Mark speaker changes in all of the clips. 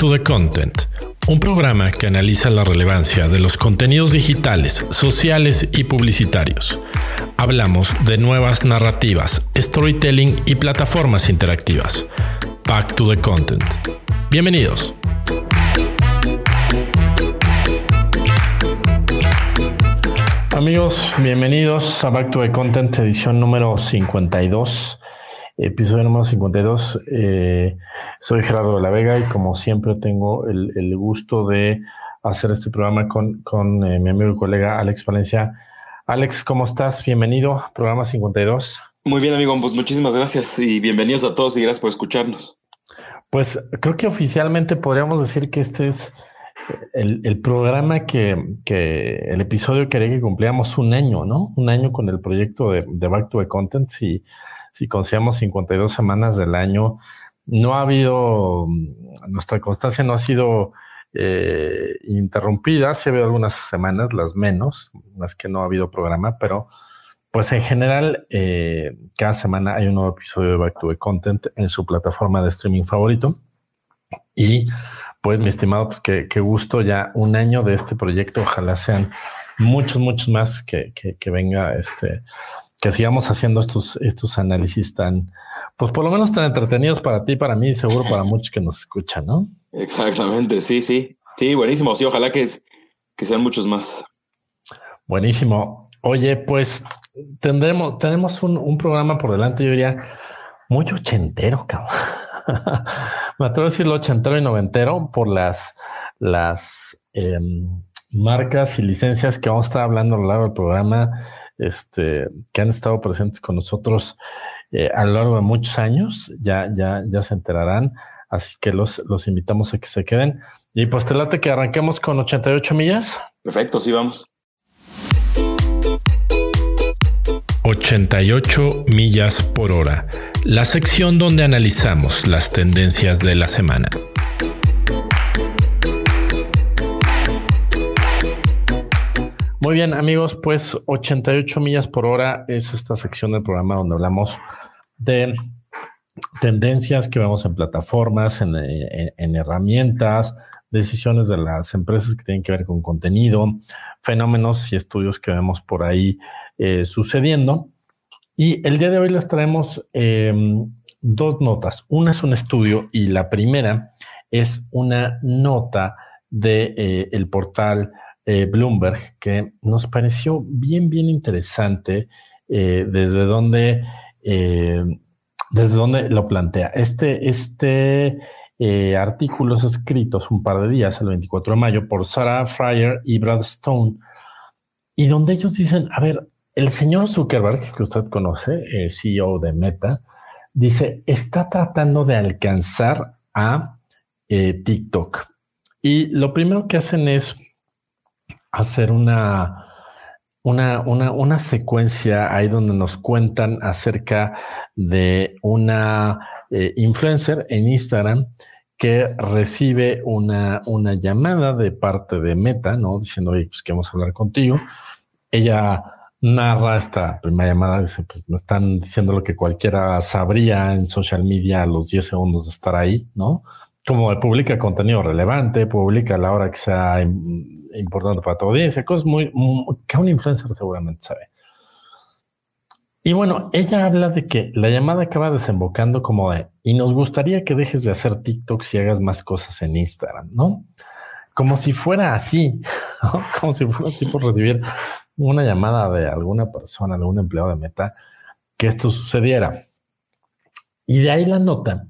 Speaker 1: to the Content, un programa que analiza la relevancia de los contenidos digitales, sociales y publicitarios. Hablamos de nuevas narrativas, storytelling y plataformas interactivas. Back to the Content. Bienvenidos. Amigos, bienvenidos a Back to the Content, edición número 52 episodio número 52. Eh, soy Gerardo de la Vega y como siempre tengo el, gusto de hacer este programa con, con eh, mi amigo y colega Alex Valencia. Alex, ¿cómo estás? Bienvenido, programa 52.
Speaker 2: Muy bien, amigo, pues muchísimas gracias y bienvenidos a todos y gracias por escucharnos.
Speaker 1: Pues creo que oficialmente podríamos decir que este es el, el programa que, que, el episodio quería que cumpliéramos un año, ¿no? Un año con el proyecto de, de Back to the Content y si consideramos 52 semanas del año, no ha habido, nuestra constancia no ha sido eh, interrumpida, sí ha habido algunas semanas, las menos, las que no ha habido programa, pero pues en general, eh, cada semana hay un nuevo episodio de Back to the Content en su plataforma de streaming favorito. Y pues, mi estimado, pues qué, gusto ya un año de este proyecto. Ojalá sean muchos, muchos más que, que, que venga este que sigamos haciendo estos, estos análisis tan, pues por lo menos tan entretenidos para ti, para mí y seguro para muchos que nos escuchan, ¿no?
Speaker 2: Exactamente, sí, sí. Sí, buenísimo. Sí, ojalá que, que sean muchos más.
Speaker 1: Buenísimo. Oye, pues tendremos, tenemos un, programa por delante, yo diría, muy ochentero, cabrón. Me atrevo a decirlo ochentero y noventero por las, las em, marcas y licencias que vamos a estar hablando a lo largo del programa este, que han estado presentes con nosotros eh, a lo largo de muchos años, ya, ya, ya se enterarán. Así que los, los invitamos a que se queden. Y pues te late que arranquemos con 88 millas.
Speaker 2: Perfecto, sí vamos.
Speaker 1: 88 millas por hora, la sección donde analizamos las tendencias de la semana. Muy bien, amigos, pues 88 millas por hora es esta sección del programa donde hablamos de tendencias que vemos en plataformas, en, herramientas, decisiones de las empresas que tienen que ver con contenido, fenómenos y estudios que vemos por ahí eh, sucediendo. Y el día de hoy les traemos em, dos notas. Una es un estudio y la primera es una nota del de, eh, portal eh, Bloomberg, que nos pareció bien, bien interesante eh, desde donde, eh, desde donde lo plantea. Este, este artículo es escrito hace un par de días, el 24 de mayo, por Sarah Fryer y Brad Stone, y donde ellos dicen, a ver, el señor Zuckerberg, que usted conoce, CEO de Meta, dice, está tratando de alcanzar a TikTok. Y lo primero que hacen es hacer una, una, una, una, secuencia ahí donde nos cuentan acerca de una eh, influencer en Instagram que recibe una, una llamada de parte de Meta, ¿no? Diciendo, oye, pues queremos hablar contigo. Ella narra esta primera llamada, dice, pues me están diciendo lo que cualquiera sabría en social media a los 10 segundos de estar ahí, ¿no? Como publica contenido relevante, publica la hora que sea importante para tu audiencia, cosas muy, que un influencer seguramente sabe. Y bueno, ella habla de que la llamada acaba desembocando como de, y nos gustaría que dejes de hacer TikToks y hagas más cosas en Instagram, ¿no? Como si fuera así, como si fuera así por recibir una llamada de alguna persona, algún empleado de Meta, que esto sucediera. Y de ahí la nota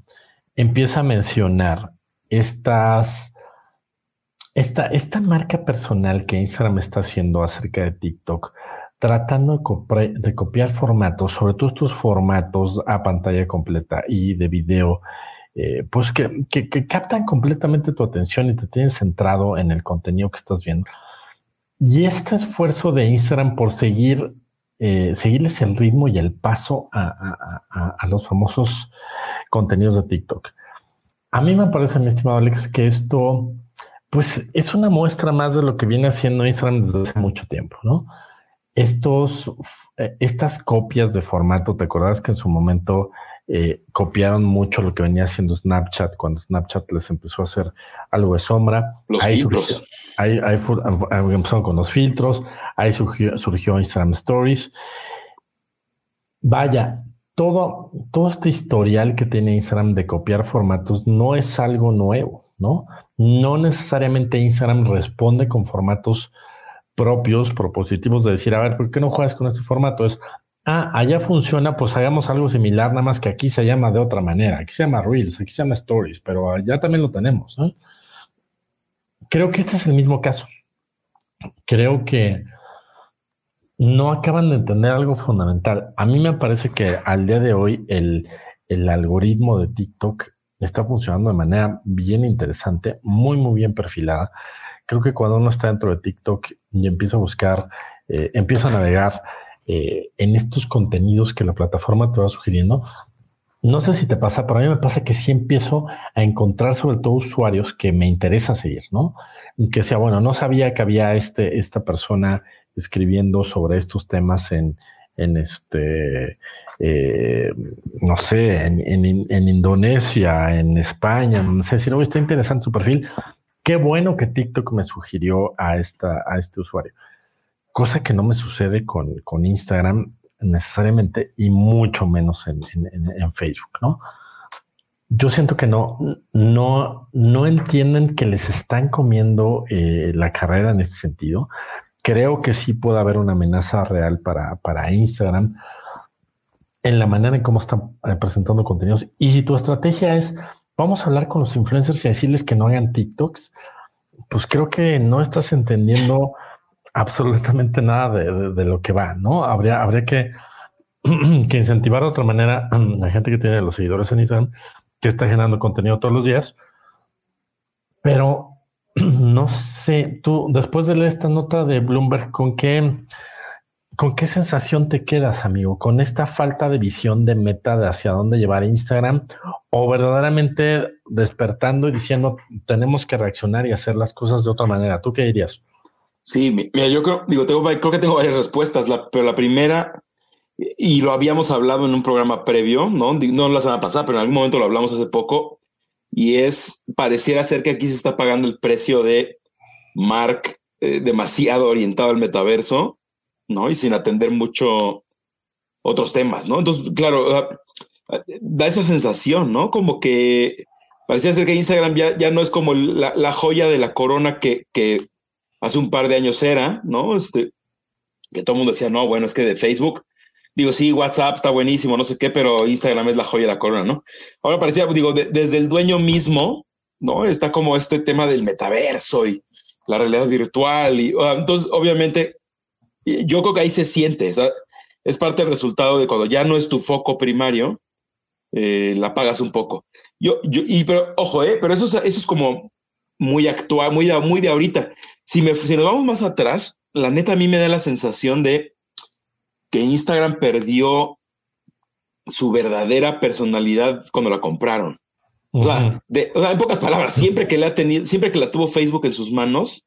Speaker 1: empieza a mencionar estas esta, esta marca personal que Instagram está haciendo acerca de TikTok, tratando de, copiar formatos, sobre todo estos formatos a pantalla completa y de video, eh, pues que, captan completamente tu atención y te tienen centrado en el contenido que estás viendo. Y este esfuerzo de Instagram por seguir, eh, seguirles el ritmo y el paso a, a, los famosos contenidos de TikTok. A mí me parece, mi estimado Alex, que esto pues es una muestra más de lo que viene haciendo Instagram desde hace mucho tiempo, ¿no? Estos, eh, estas copias de formato, ¿te acordás que en su momento eh, copiaron mucho lo que venía haciendo Snapchat cuando Snapchat les empezó a hacer algo de sombra.
Speaker 2: Los
Speaker 1: ahí
Speaker 2: filtros.
Speaker 1: ahí, empezaron con los filtros, ahí surgió, surgió Instagram Stories. Vaya, todo, todo este historial que tiene Instagram de copiar formatos no es algo nuevo, ¿no? No necesariamente Instagram responde con formatos propios, propositivos de decir, a ver, ¿por qué no juegas con este formato? Es, ah, allá funciona, pues hagamos algo similar, nada más que aquí se llama de otra manera. Aquí se llama Reels, aquí se llama Stories, pero allá también lo tenemos. Creo que este es el mismo caso. Creo que no acaban de entender algo fundamental. A mí me parece que al día de hoy el, el algoritmo de TikTok está funcionando de manera bien interesante, muy, muy bien perfilada. Creo que cuando uno está dentro de TikTok y empieza a buscar, eh, empieza a navegar eh, en estos contenidos que la plataforma te va sugiriendo. No sé si te pasa, pero a mí me pasa que sí empiezo a encontrar sobre todo usuarios que me interesa seguir, ¿no? Que sea, bueno, no sabía que había este, esta persona escribiendo sobre estos temas en, en este, eh, no sé, en, en, Indonesia, en España, no sé si no está interesante su perfil. Qué bueno que TikTok me sugirió a, esta, a este usuario cosa que no me sucede con, con Instagram necesariamente y mucho menos en, en, Facebook, ¿no? Yo siento que no, no, no entienden que les están comiendo eh, la carrera en este sentido. Creo que sí puede haber una amenaza real para, para Instagram en la manera en cómo están eh, presentando contenidos. Y si tu estrategia es, vamos a hablar con los influencers y decirles que no hagan TikToks, pues creo que no estás entendiendo absolutamente nada de, lo que va, ¿no? Habría, habría que, que incentivar de otra manera a la gente que tiene los seguidores en Instagram, que está generando contenido todos los días. Pero no sé, tú, después de leer esta nota de Bloomberg, ¿con qué, con qué sensación te quedas, amigo? ¿Con esta falta de visión de meta de hacia dónde llevar Instagram? ¿O verdaderamente despertando y diciendo, tenemos que reaccionar y hacer las cosas de otra manera? ¿Tú qué dirías?
Speaker 2: Sí, mira, yo creo, digo, tengo, creo que tengo varias respuestas, pero la primera, y lo habíamos hablado en un programa previo, ¿no? No la semana pasada, pero en algún momento lo hablamos hace poco, y es, pareciera ser que aquí se está pagando el precio de Mark eh, demasiado orientado al metaverso, ¿no? Y sin atender mucho otros temas, ¿no? Entonces, claro, da esa sensación, ¿no? Como que parecía ser que Instagram ya, ya no es como la, la joya de la corona que, que hace un par de años era, ¿no? Este, que todo el mundo decía, no, bueno, es que de Facebook, digo, sí, WhatsApp está buenísimo, no sé qué, pero Instagram es la joya de la corona, ¿no? Ahora parecía, digo, desde el dueño mismo, ¿no? Está como este tema del metaverso y la realidad virtual. Y entonces, obviamente, yo creo que ahí se siente, es parte del resultado de cuando ya no es tu foco primario, eh, la pagas un poco. Yo, yo, y pero ojo, eh, pero eso, eso es como muy actual, muy muy de ahorita. Si, me, si nos vamos más atrás, la neta a mí me da la sensación de que Instagram perdió su verdadera personalidad cuando la compraron. o, sea, en pocas palabras, siempre que la tenido, siempre que la tuvo Facebook en sus manos,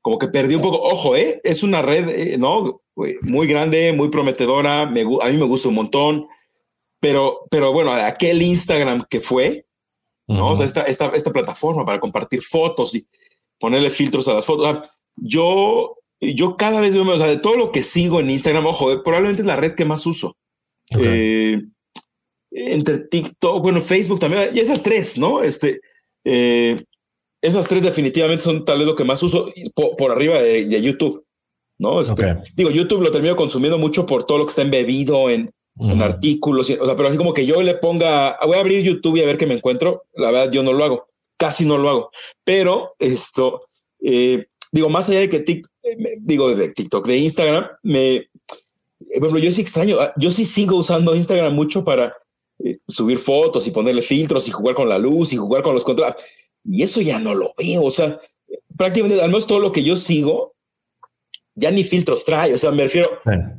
Speaker 2: como que perdió un poco. Ojo, ¿eh? es una red, eh, no, muy grande, muy prometedora. Me, a mí me gusta un montón, pero, pero bueno, aquel Instagram que fue, ¿no? O sea, esta, esta, esta, plataforma para compartir fotos y ponerle filtros a las fotos. yo, yo cada vez veo, o sea, de todo lo que sigo en Instagram, ojo, eh, probablemente es la red que más uso. Eh, entre TikTok, bueno, Facebook también, y esas tres, ¿no? Este, eh, esas tres definitivamente son tal vez lo que más uso por, arriba de, YouTube, ¿no? Este, Digo, YouTube lo termino consumiendo mucho por todo lo que está embebido en, en artículos, o sea, pero así como que yo le ponga, voy a abrir YouTube y a ver qué me encuentro, la verdad yo no lo hago, casi no lo hago, pero esto, eh, digo, más allá de que TikTok, eh, digo, de TikTok, de Instagram, me, por ejemplo, yo sí extraño, ah, yo sí sigo usando Instagram mucho para eh, subir fotos y ponerle filtros y jugar con la luz y jugar con los controles, y eso ya no lo veo, o sea, prácticamente, al menos todo lo que yo sigo, ya ni filtros trae, o sea, me refiero,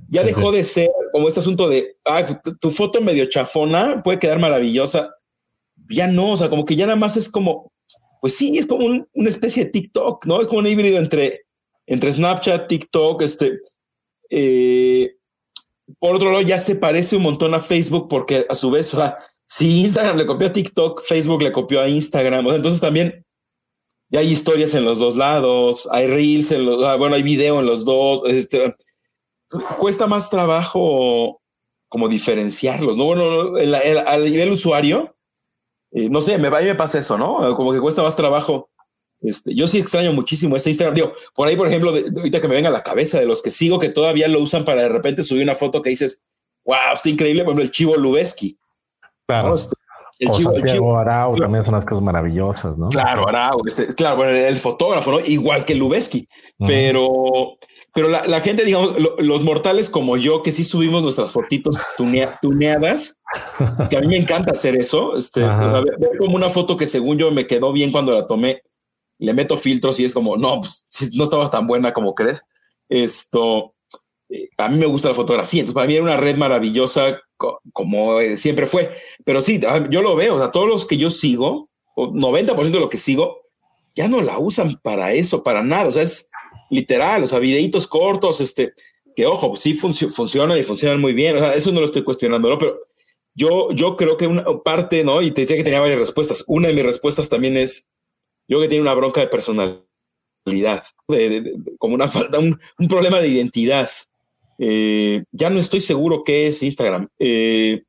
Speaker 2: ya dejó de ser como este asunto de, ah, tu, foto medio chafona puede quedar maravillosa, ya no, o sea, como que ya nada más es como, pues sí, es como una especie de TikTok, ¿no? Es como un híbrido entre, entre Snapchat, TikTok, este, eh, por otro lado, ya se parece un montón a Facebook porque a su vez, o sea, si Instagram le copió a TikTok, Facebook le copió a Instagram. entonces también ya hay historias en los dos lados, hay reels, en los, ah, bueno, hay video en los dos. Este, cuesta más trabajo como diferenciarlos, ¿no? Bueno, al nivel usuario, eh, no sé, me, a mí me pasa eso, ¿no? Como que cuesta más trabajo. Este, yo sí extraño muchísimo ese Instagram. Digo, por ahí, por ejemplo, ahorita que me venga a la cabeza de los que sigo que todavía lo usan para de repente subir una foto que dices, wow, está increíble. Por ejemplo, el Chivo Lubeski.
Speaker 1: Claro. Este, el, chivo, el chivo, Arau también son unas cosas maravillosas, ¿no?
Speaker 2: Claro, Arau, este, claro, bueno, el fotógrafo, ¿no? Igual que Lubeski, pero, pero la, la, gente, digamos, los mortales como yo, que sí subimos nuestras fotitos tuneadas, que a mí me encanta hacer eso, este, ver, como una foto que según yo me quedó bien cuando la tomé, le meto filtros y es como, no, pues, no estaba tan buena como crees. Esto, eh, a mí me gusta la fotografía, entonces para mí era una red maravillosa como eh, siempre fue, pero sí, yo lo veo, o sea, todos los que yo sigo, 90% de lo que sigo, ya no la usan para eso, para nada, o sea, es literal, o sea, videitos cortos, este, que ojo, sí funcionan y funcionan muy bien, o sea, eso no lo estoy cuestionando, ¿no? Pero yo, yo creo que una parte, ¿no? Y te decía que tenía varias respuestas, una de mis respuestas también es, yo que tiene una bronca de personalidad, como una falta, un, problema de identidad. Eh, ya no estoy seguro qué es Instagram. Eh,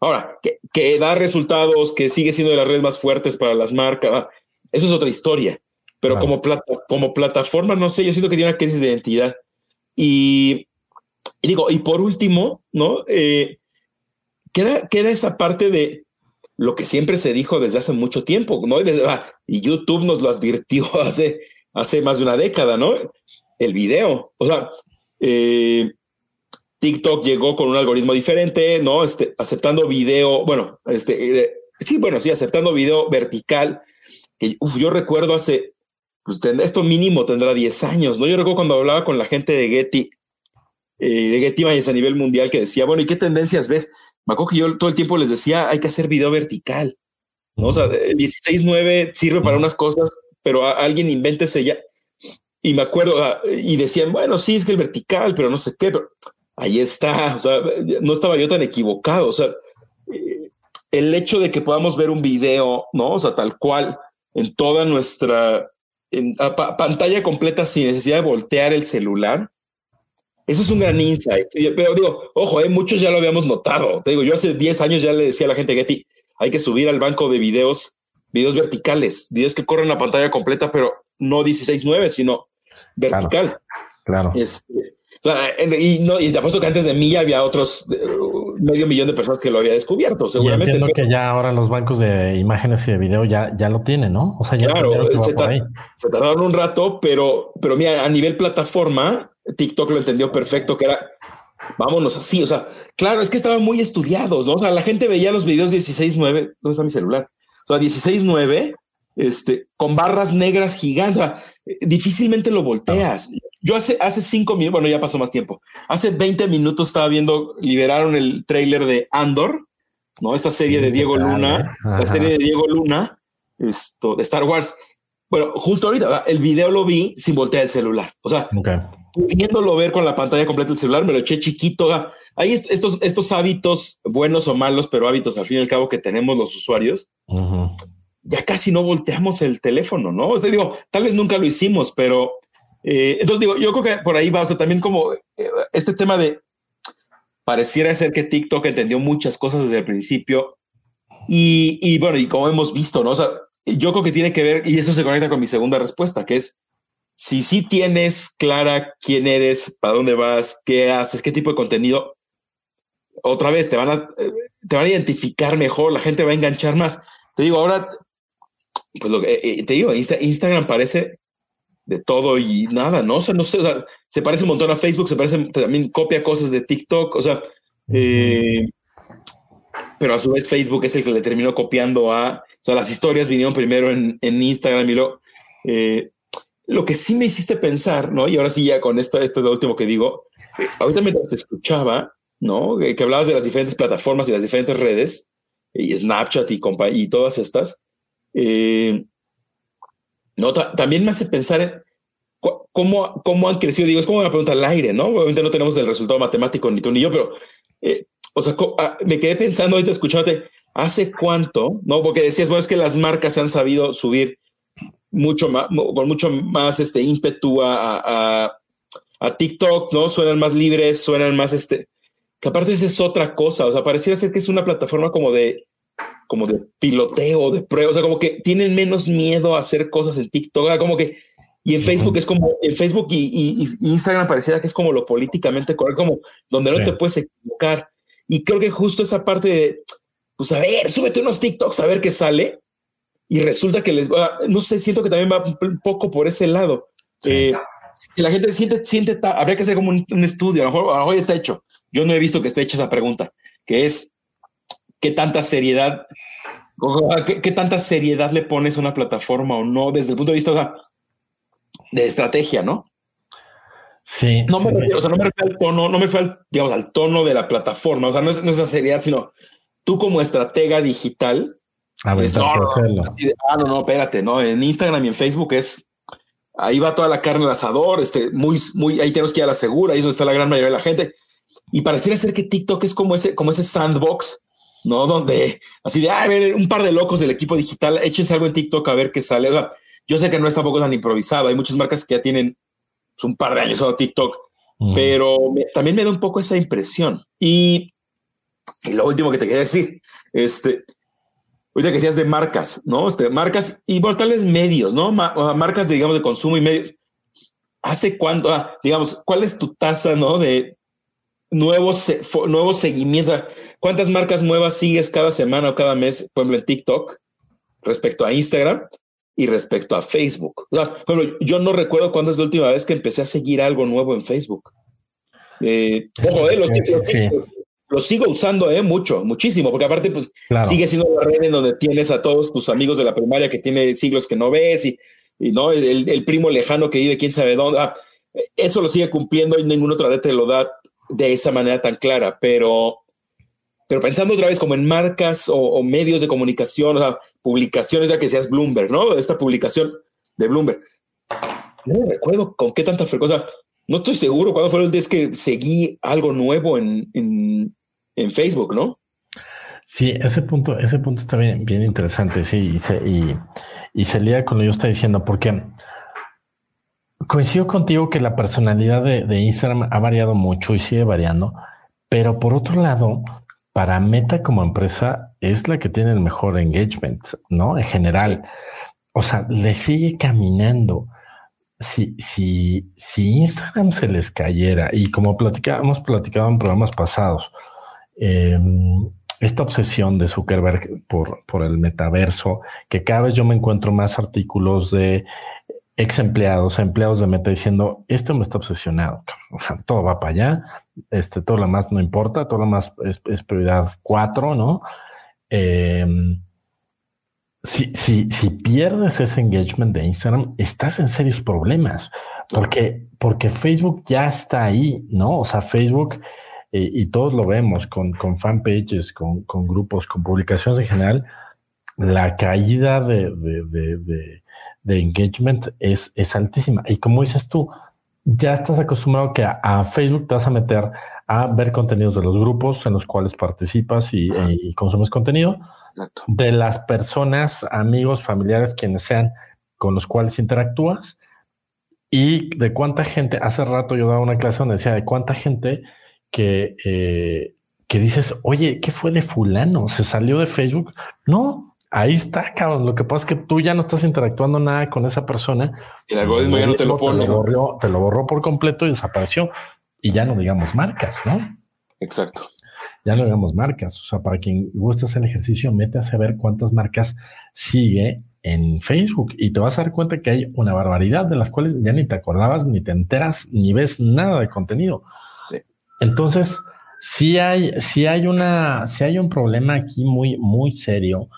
Speaker 2: ahora, que, da resultados, que sigue siendo de las redes más fuertes para las marcas, ah, eso es otra historia. Pero como, como plataforma, no sé, yo siento que tiene una crisis de identidad. Y, digo, y por último, ¿no? Eh, queda, queda esa parte de lo que siempre se dijo desde hace mucho tiempo, ¿no? Ah, y YouTube nos lo advirtió hace, hace más de una década, ¿no? El video. O sea, eh, TikTok llegó con un algoritmo diferente, ¿no? Este, aceptando video, bueno, este, eh, sí, bueno, sí, aceptando video vertical. Que, yo recuerdo hace, pues esto mínimo tendrá 10 años, ¿no? Yo recuerdo cuando hablaba con la gente de Getty, eh, de Getty a nivel mundial, que decía, bueno, ¿y qué tendencias ves? Me acuerdo que yo todo el tiempo les decía, hay que hacer video vertical, ¿no? O sea, el 16.9 sirve para unas cosas, pero alguien invéntese ya. Y me acuerdo, ah, y decían, bueno, sí, es que el vertical, pero no sé qué, pero ahí está, o sea, no estaba yo tan equivocado, o sea, eh, el hecho de que podamos ver un video, ¿no? O sea, tal cual, en toda nuestra en, pantalla completa sin necesidad de voltear el celular, eso es un gran insight. Pero digo, ojo, eh, muchos ya lo habíamos notado. Te digo, yo hace 10 años ya le decía a la gente, Getty, hay que subir al banco de videos, videos verticales, videos que corren la pantalla completa, pero no 16.9, sino vertical.
Speaker 1: Claro.
Speaker 2: Este, y, no, y te apuesto que antes de mí había otros medio millón de personas que lo había descubierto, seguramente.
Speaker 1: entiendo que ya ahora los bancos de imágenes y de video ya, ya lo tienen, ¿no?
Speaker 2: O sea, ya claro, se, tardaron un rato, pero, pero mira, a nivel plataforma, TikTok lo entendió perfecto, que era vámonos así. O sea, claro, es que estaban muy estudiados, ¿no? O sea, la gente veía los videos 16.9, ¿dónde está mi celular? O sea, 16.9 este, con barras negras gigantes. difícilmente lo volteas. Yo hace, hace cinco minutos, bueno, ya pasó más tiempo. Hace 20 minutos estaba viendo, liberaron el trailer de Andor, ¿no? Esta serie de Diego Luna, la serie de Diego Luna, esto, de Star Wars. Bueno, justo ahorita el video lo vi sin voltear el celular. O sea, pudiéndolo ver con la pantalla completa del celular, me lo eché chiquito. Hay estos, estos hábitos, buenos o malos, pero hábitos al fin y al cabo que tenemos los usuarios ya casi no volteamos el teléfono, ¿no? O digo, tal vez nunca lo hicimos, pero eh, entonces digo, yo creo que por ahí va, o también como eh, este tema de pareciera ser que TikTok entendió muchas cosas desde el principio y, y, bueno, y como hemos visto, ¿no? O sea, yo creo que tiene que ver, y eso se conecta con mi segunda respuesta, que es, si sí tienes clara quién eres, para dónde vas, qué haces, qué tipo de contenido, otra vez te van a, eh, te van a identificar mejor, la gente va a enganchar más. Te digo, ahora pues lo que eh, te digo, Instagram parece de todo y nada, ¿no? O sea, no sé, se parece un montón a Facebook, se parece, también copia cosas de TikTok, o sea, eh, pero a su vez Facebook es el que le terminó copiando a, o sea, las historias vinieron primero en, en Instagram y luego, lo que sí me hiciste pensar, ¿no? Y ahora sí ya con esto, esto es lo último que digo, ahorita mientras te escuchaba, ¿no? Que, hablabas de las diferentes plataformas y las diferentes redes, y Snapchat y, y todas estas, eh, no, también me hace pensar cómo, cómo han crecido. Digo, es como una pregunta al aire, ¿no? Obviamente no tenemos el resultado matemático ni tú ni yo, pero, eh, o sea, ah, me quedé pensando ahorita escuchándote, ¿hace cuánto? No, porque decías, bueno, es que las marcas han sabido subir mucho más, con mucho más este ímpetu a, a, TikTok, ¿no? Suenan más libres, suenan más este, que aparte esa es otra cosa, o sea, pareciera ser que es una plataforma como de, como de piloteo, de prueba, o sea, como que tienen menos miedo a hacer cosas en TikTok, como que, y en Facebook es como, en Facebook y, Instagram pareciera que es como lo políticamente correcto, como donde no te puedes equivocar. Y creo que justo esa parte de, pues a ver, súbete unos TikToks a ver qué sale. Y resulta que les va, no sé, siento que también va un poco por ese lado. Eh, si la gente siente, siente, habría que hacer como un, estudio, a lo, mejor, a lo mejor está hecho. Yo no he visto que esté hecha esa pregunta, que es, ¿qué tanta seriedad, qué, tanta seriedad le pones a una plataforma o no desde el punto de vista de estrategia, ¿no?
Speaker 1: Sí.
Speaker 2: No me refiero, o sea, no me refiero al tono, no me refiero al, digamos, al tono de la plataforma, o sea, no es, no esa seriedad, sino tú como estratega digital.
Speaker 1: A ver, no,
Speaker 2: no, ah, no, no, espérate, no, en Instagram y en Facebook es ahí va toda la carne al asador, este, muy, muy, ahí tenemos que ir a la segura, ahí es donde está la gran mayoría de la gente. Y pareciera ser que TikTok es como ese, como ese sandbox, ¿no? Donde así de, a ver, un par de locos del equipo digital, échense algo en TikTok a ver qué sale. yo sé que no es tampoco tan improvisado, hay muchas marcas que ya tienen pues, un par de años en TikTok, pero también me da un poco esa impresión. Y, y lo último que te quería decir, este, ahorita que decías de marcas, ¿no? Este, marcas y bueno, medios, ¿no? marcas, de, digamos, de consumo y medios. ¿Hace cuánto, ah, digamos, cuál es tu tasa, ¿no? De nuevos, nuevos seguimientos. ¿Cuántas marcas nuevas sigues cada semana o cada mes, por ejemplo, en TikTok respecto a Instagram y respecto a Facebook? bueno, yo no recuerdo cuándo es la última vez que empecé a seguir algo nuevo en Facebook. Eh, ojo, eh, los, los, sigo usando eh, mucho, muchísimo, porque aparte, pues sigue siendo la red en donde tienes a todos tus amigos de la primaria que tiene siglos que no ves y, y no el, el, primo lejano que vive quién sabe dónde. Ah, eso lo sigue cumpliendo y ninguna otra red te lo da de esa manera tan clara, pero, pero pensando otra vez como en marcas o, medios de comunicación, o sea, publicaciones, ya que seas Bloomberg, ¿no? Esta publicación de Bloomberg. No recuerdo con qué tanta frecuencia. No estoy seguro cuándo fue el día que seguí algo nuevo en, en, en, Facebook, ¿no?
Speaker 1: Sí, ese punto, ese punto está bien, bien interesante, sí, y se, y, y se lía con lo que yo estoy diciendo, porque coincido contigo que la personalidad de, Instagram ha variado mucho y sigue variando, pero por otro lado, para Meta como empresa es la que tiene el mejor engagement, ¿no? En general. O sea, le sigue caminando. Si, si, si Instagram se les cayera, y como hemos platicado en programas pasados, em, esta obsesión de Zuckerberg por, por el metaverso, que cada vez yo me encuentro más artículos de ex empleados, empleados de Meta diciendo, esto me está obsesionado, o sea, todo va para allá, este, todo lo más no importa, todo lo más es, prioridad cuatro, ¿no? Em, si, si, si, pierdes ese engagement de Instagram, estás en serios problemas, porque, porque Facebook ya está ahí, ¿no? O sea, Facebook, eh, y todos lo vemos con, con fanpages, con, con, grupos, con publicaciones en general, la caída de, de de engagement es, es altísima. Y como dices tú, ya estás acostumbrado que a, Facebook te vas a meter a ver contenidos de los grupos en los cuales participas y, consumes contenido, de las personas, amigos, familiares, quienes sean con los cuales interactúas y de cuánta gente, hace rato yo daba una clase donde decía de cuánta gente que, eh, que dices, oye, ¿qué fue de fulano? ¿Se salió de Facebook? No, Ahí está, cabrón. Lo que pasa es que tú ya no estás interactuando nada con esa persona.
Speaker 2: El algoritmo ya no te lo pone.
Speaker 1: Te lo, borró, te lo borró por completo y desapareció. Y ya no digamos marcas, ¿no?
Speaker 2: Exacto.
Speaker 1: Ya no digamos marcas. O sea, para quien gusta hacer el ejercicio, métase a ver cuántas marcas sigue en Facebook y te vas a dar cuenta que hay una barbaridad de las cuales ya ni te acordabas, ni te enteras, ni ves nada de contenido. Entonces, sí hay, sí hay una, sí hay un problema aquí muy, muy serio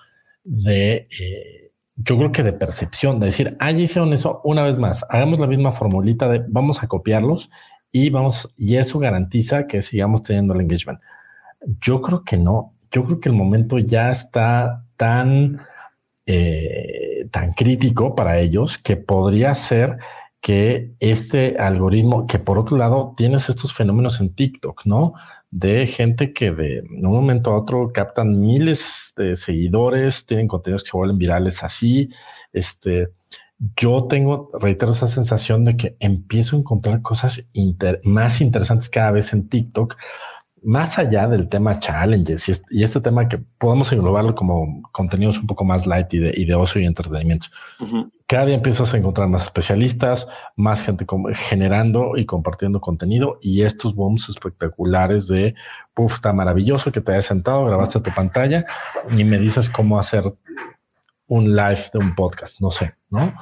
Speaker 1: de, eh, yo creo que de percepción, de decir, ah, ya hicieron eso una vez más, hagamos la misma formulita de vamos a copiarlos y vamos, y eso garantiza que sigamos teniendo el engagement. Yo creo que no, yo creo que el momento ya está tan, eh, tan crítico para ellos que podría ser que este algoritmo, que por otro lado tienes estos fenómenos en TikTok, ¿no? De gente que de un momento a otro captan miles de seguidores, tienen contenidos que vuelven virales así. Este, yo tengo, reitero, esa sensación de que empiezo a encontrar cosas más interesantes cada vez en TikTok más allá del tema challenges y este, tema que podemos englobarlo como contenidos un poco más light y de, y de ocio y entretenimiento. Cada día empiezas a encontrar más especialistas, más gente generando y compartiendo contenido y estos booms espectaculares de, puff, está maravilloso que te hayas sentado, grabaste tu pantalla y me dices cómo hacer un live de un podcast, no sé, ¿no?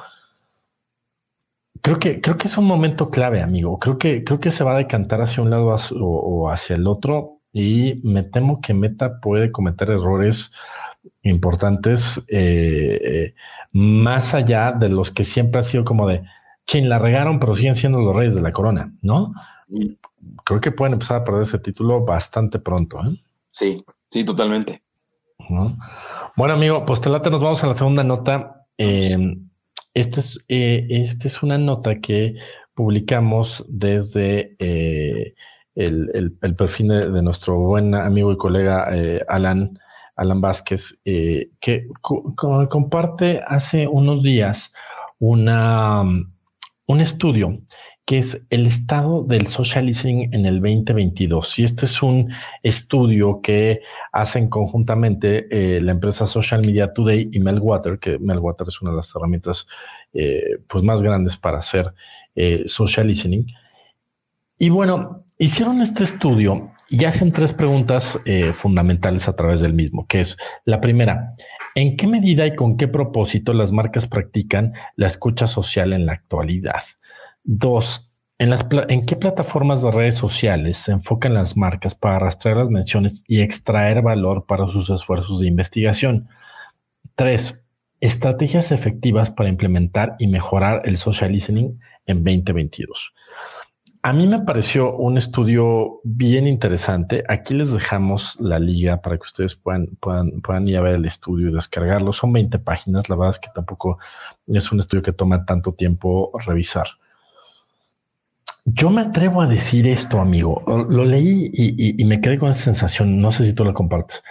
Speaker 1: Creo que, creo que es un momento clave, amigo. Creo que, creo que se va a decantar hacia un lado o, hacia el otro y me temo que Meta puede cometer errores importantes eh, más allá de los que siempre ha sido como de quien la regaron, pero siguen siendo los reyes de la corona, ¿no? Creo que pueden empezar a perder ese título bastante pronto. ¿eh?
Speaker 2: Sí, sí, totalmente.
Speaker 1: Bueno, amigo, pues te late, nos vamos a la segunda nota. Eh, esta es, eh, este es una nota que publicamos desde eh, el, perfil de, nuestro buen amigo y colega eh, Alan, Alan Vázquez, que comparte hace unos días una, un estudio que es el estado del social listening en el 2022. Y este es un estudio que hacen conjuntamente eh, la empresa Social Media Today y Melwater, que Melwater es una de las herramientas eh, pues más grandes para hacer eh, social listening. Y bueno, hicieron este estudio y hacen tres preguntas fundamentales a través del mismo, que es la primera, ¿en qué medida y con qué propósito las marcas practican la escucha social en la actualidad? Dos, ¿en, las ¿en qué plataformas de redes sociales se enfocan las marcas para rastrear las menciones y extraer valor para sus esfuerzos de investigación? Tres, estrategias efectivas para implementar y mejorar el social listening en 2022. A mí me pareció un estudio bien interesante. Aquí les dejamos la liga para que ustedes puedan, puedan, puedan ir a ver el estudio y descargarlo. Son 20 páginas. La verdad es que tampoco es un estudio que toma tanto tiempo revisar. Yo me atrevo a decir esto, amigo. Lo leí y, me quedé con esa sensación. No sé si tú la compartes.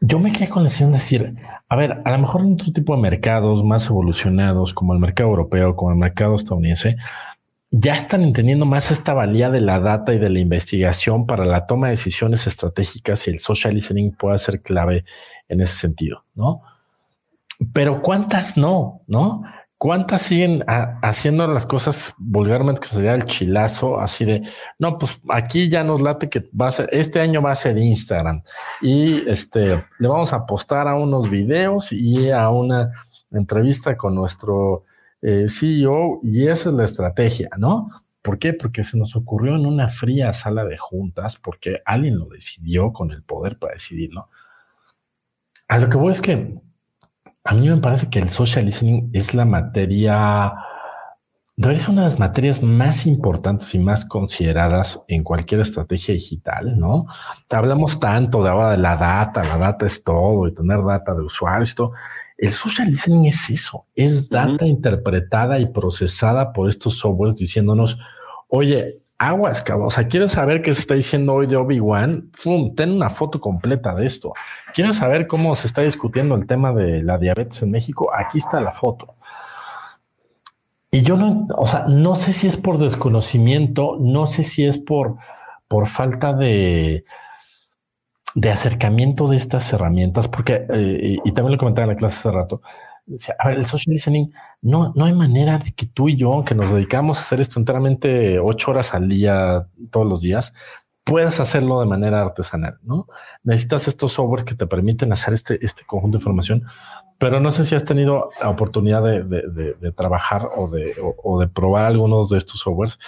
Speaker 1: Yo me quedé con la sensación de decir, a ver, a lo mejor en otro tipo de mercados más evolucionados, como el mercado europeo, como el mercado estadounidense, ya están entendiendo más esta valía de la data y de la investigación para la toma de decisiones estratégicas y el social listening puede ser clave en ese sentido, ¿no? Pero cuántas no, ¿no? ¿Cuántas siguen haciendo las cosas vulgarmente que sería el chilazo? Así de, no, pues aquí ya nos late que va a ser, este año va a ser Instagram y este, le vamos a apostar a unos videos y a una entrevista con nuestro eh, CEO y esa es la estrategia, ¿no? ¿Por qué? Porque se nos ocurrió en una fría sala de juntas, porque alguien lo decidió con el poder para decidirlo. A lo que voy es que a mí me parece que el social listening es la materia, es una de las materias más importantes y más consideradas en cualquier estrategia digital, ¿no? Hablamos tanto de ahora de la data, la data es todo y tener data de usuarios y todo. El social listening es eso, es data interpretada y procesada por estos softwares diciéndonos, oye, aguas, cabrón. O sea, ¿quieres saber qué se está diciendo hoy de Obi-Wan? Ten una foto completa de esto. ¿Quieres saber cómo se está discutiendo el tema de la diabetes en México? Aquí está la foto. Y yo no, o sea, no sé si es por desconocimiento, no sé si es por, por falta de, de acercamiento de estas herramientas, porque, eh, y, también lo comentaba en la clase hace rato, a ver, el social listening, no, no hay manera de que tú y yo, que nos dedicamos a hacer esto enteramente ocho horas al día, todos los días, puedas hacerlo de manera artesanal, ¿no? Necesitas estos softwares que te permiten hacer este, este conjunto de información, pero no sé si has tenido la oportunidad de, trabajar o de, o de probar algunos de estos softwares.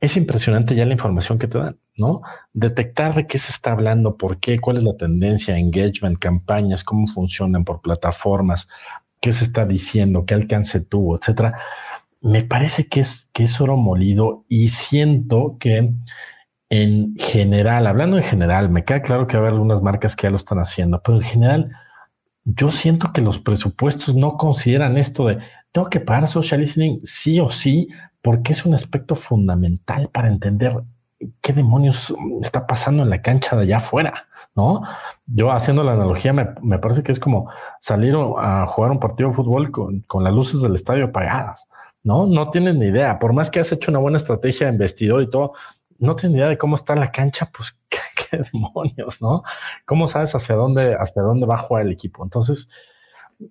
Speaker 1: Es impresionante ya la información que te dan, ¿no? Detectar de qué se está hablando, por qué, cuál es la tendencia, engagement, campañas, cómo funcionan por plataformas, qué se está diciendo, qué alcance tuvo, etcétera. Me parece que es, que es oro molido y siento que en general, hablando en general, me queda claro que va a haber algunas marcas que ya lo están haciendo, pero en general, yo siento que los presupuestos no consideran esto de tengo que pagar social listening sí o sí, porque es un aspecto fundamental para entender qué demonios está pasando en la cancha de allá afuera. ¿no? Yo haciendo la analogía, me, parece que es como salir a jugar un partido de fútbol con, las luces del estadio apagadas, ¿no? No tienes ni idea, por más que has hecho una buena estrategia en vestidor y todo, no tienes ni idea de cómo está la cancha, pues qué, demonios, ¿no? ¿Cómo sabes hacia dónde, hacia dónde va a jugar el equipo? Entonces,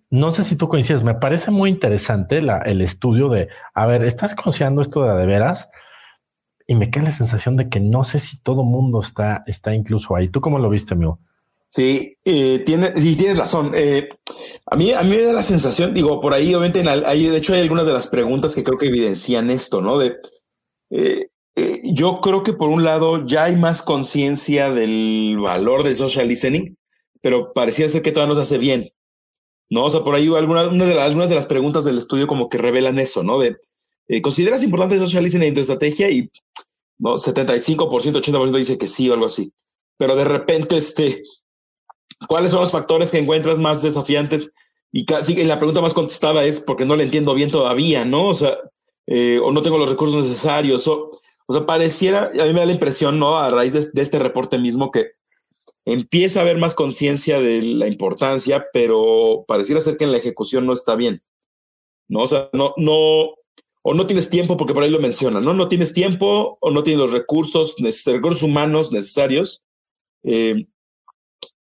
Speaker 1: no sé si tú coincides, me parece muy interesante el estudio de, a ver, ¿estás considerando esto de, de veras? y me queda la sensación de que no sé si todo mundo está, está incluso ahí. ¿Tú cómo lo viste, amigo?
Speaker 2: Sí, eh, tiene, sí, tienes razón. Eh, a mí, a mí me da la sensación, digo, por ahí, obviamente, hay, de hecho, hay algunas de las preguntas que creo que evidencian esto, ¿no? De, eh, yo creo que por un lado ya hay más conciencia del valor del social listening, pero parecía ser que todavía no se hace bien, ¿no? O sea, por ahí algunas, de las, de las preguntas del estudio como que revelan eso, ¿no? De, ¿consideras importante el social listening en tu estrategia? Y ¿no? 75%, 80% dice que sí o algo así. Pero de repente, este, ¿cuáles son los factores que encuentras más desafiantes? Y casi la pregunta más contestada es porque no le entiendo bien todavía, ¿no? O sea, eh, o no tengo los recursos necesarios, o, o sea, pareciera, a mí me da la impresión, ¿no? A raíz de, este reporte mismo que empieza a haber más conciencia de la importancia, pero pareciera ser que en la ejecución no está bien, ¿no? O sea, no, no, o no tienes tiempo, porque por ahí lo menciona, ¿no? No tienes tiempo o no tienes los recursos, recursos humanos necesarios eh,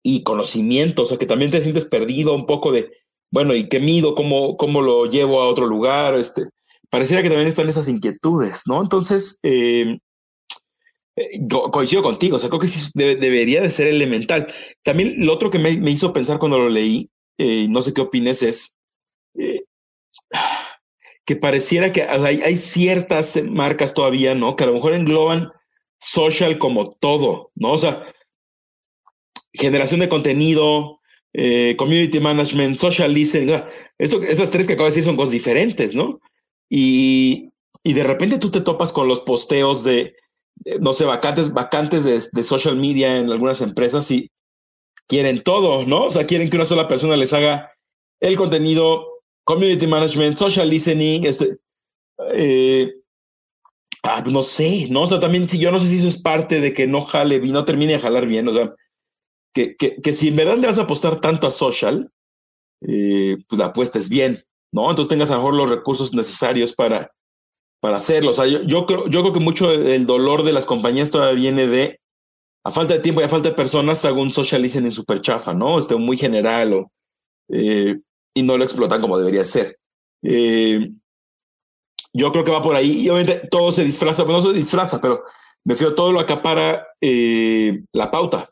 Speaker 2: y conocimiento, o sea, que también te sientes perdido un poco de, bueno, ¿y qué mido? ¿Cómo, cómo lo llevo a otro lugar? Este, pareciera que también están esas inquietudes, ¿no? Entonces, eh, eh, coincido contigo, o sea, creo que sí debería de ser elemental. También lo otro que me, me hizo pensar cuando lo leí, no sé qué opines, es que pareciera que hay, ciertas marcas todavía, ¿no? Que a lo mejor engloban social como todo, ¿no? O sea, generación de contenido, eh, community management, social listening, esto, esas tres que acabo de decir son cosas diferentes, ¿no? Y, y de repente tú te topas con los posteos de, no sé, vacantes, vacantes de, de, social media en algunas empresas y quieren todo, ¿no? O sea, quieren que una sola persona les haga el contenido, community management, social listening, este, eh, ah, pues no sé, ¿no? O sea, también si yo no sé si eso es parte de que no jale no termine de jalar bien, o sea, que, que, que si en verdad le vas a apostar tanto a social, eh, pues la apuesta es bien, ¿no? Entonces tengas a lo mejor los recursos necesarios para, para hacerlo. O sea, yo, yo, creo, yo creo que mucho el dolor de las compañías todavía viene de, a falta de tiempo y a falta de personas, hago un social listening súper chafa, ¿no? Este, muy general o... Eh, y no lo explotan como debería ser. Eh, yo creo que va por ahí y obviamente todo se disfraza, bueno, no se disfraza, pero me fío todo lo acapara eh, la pauta,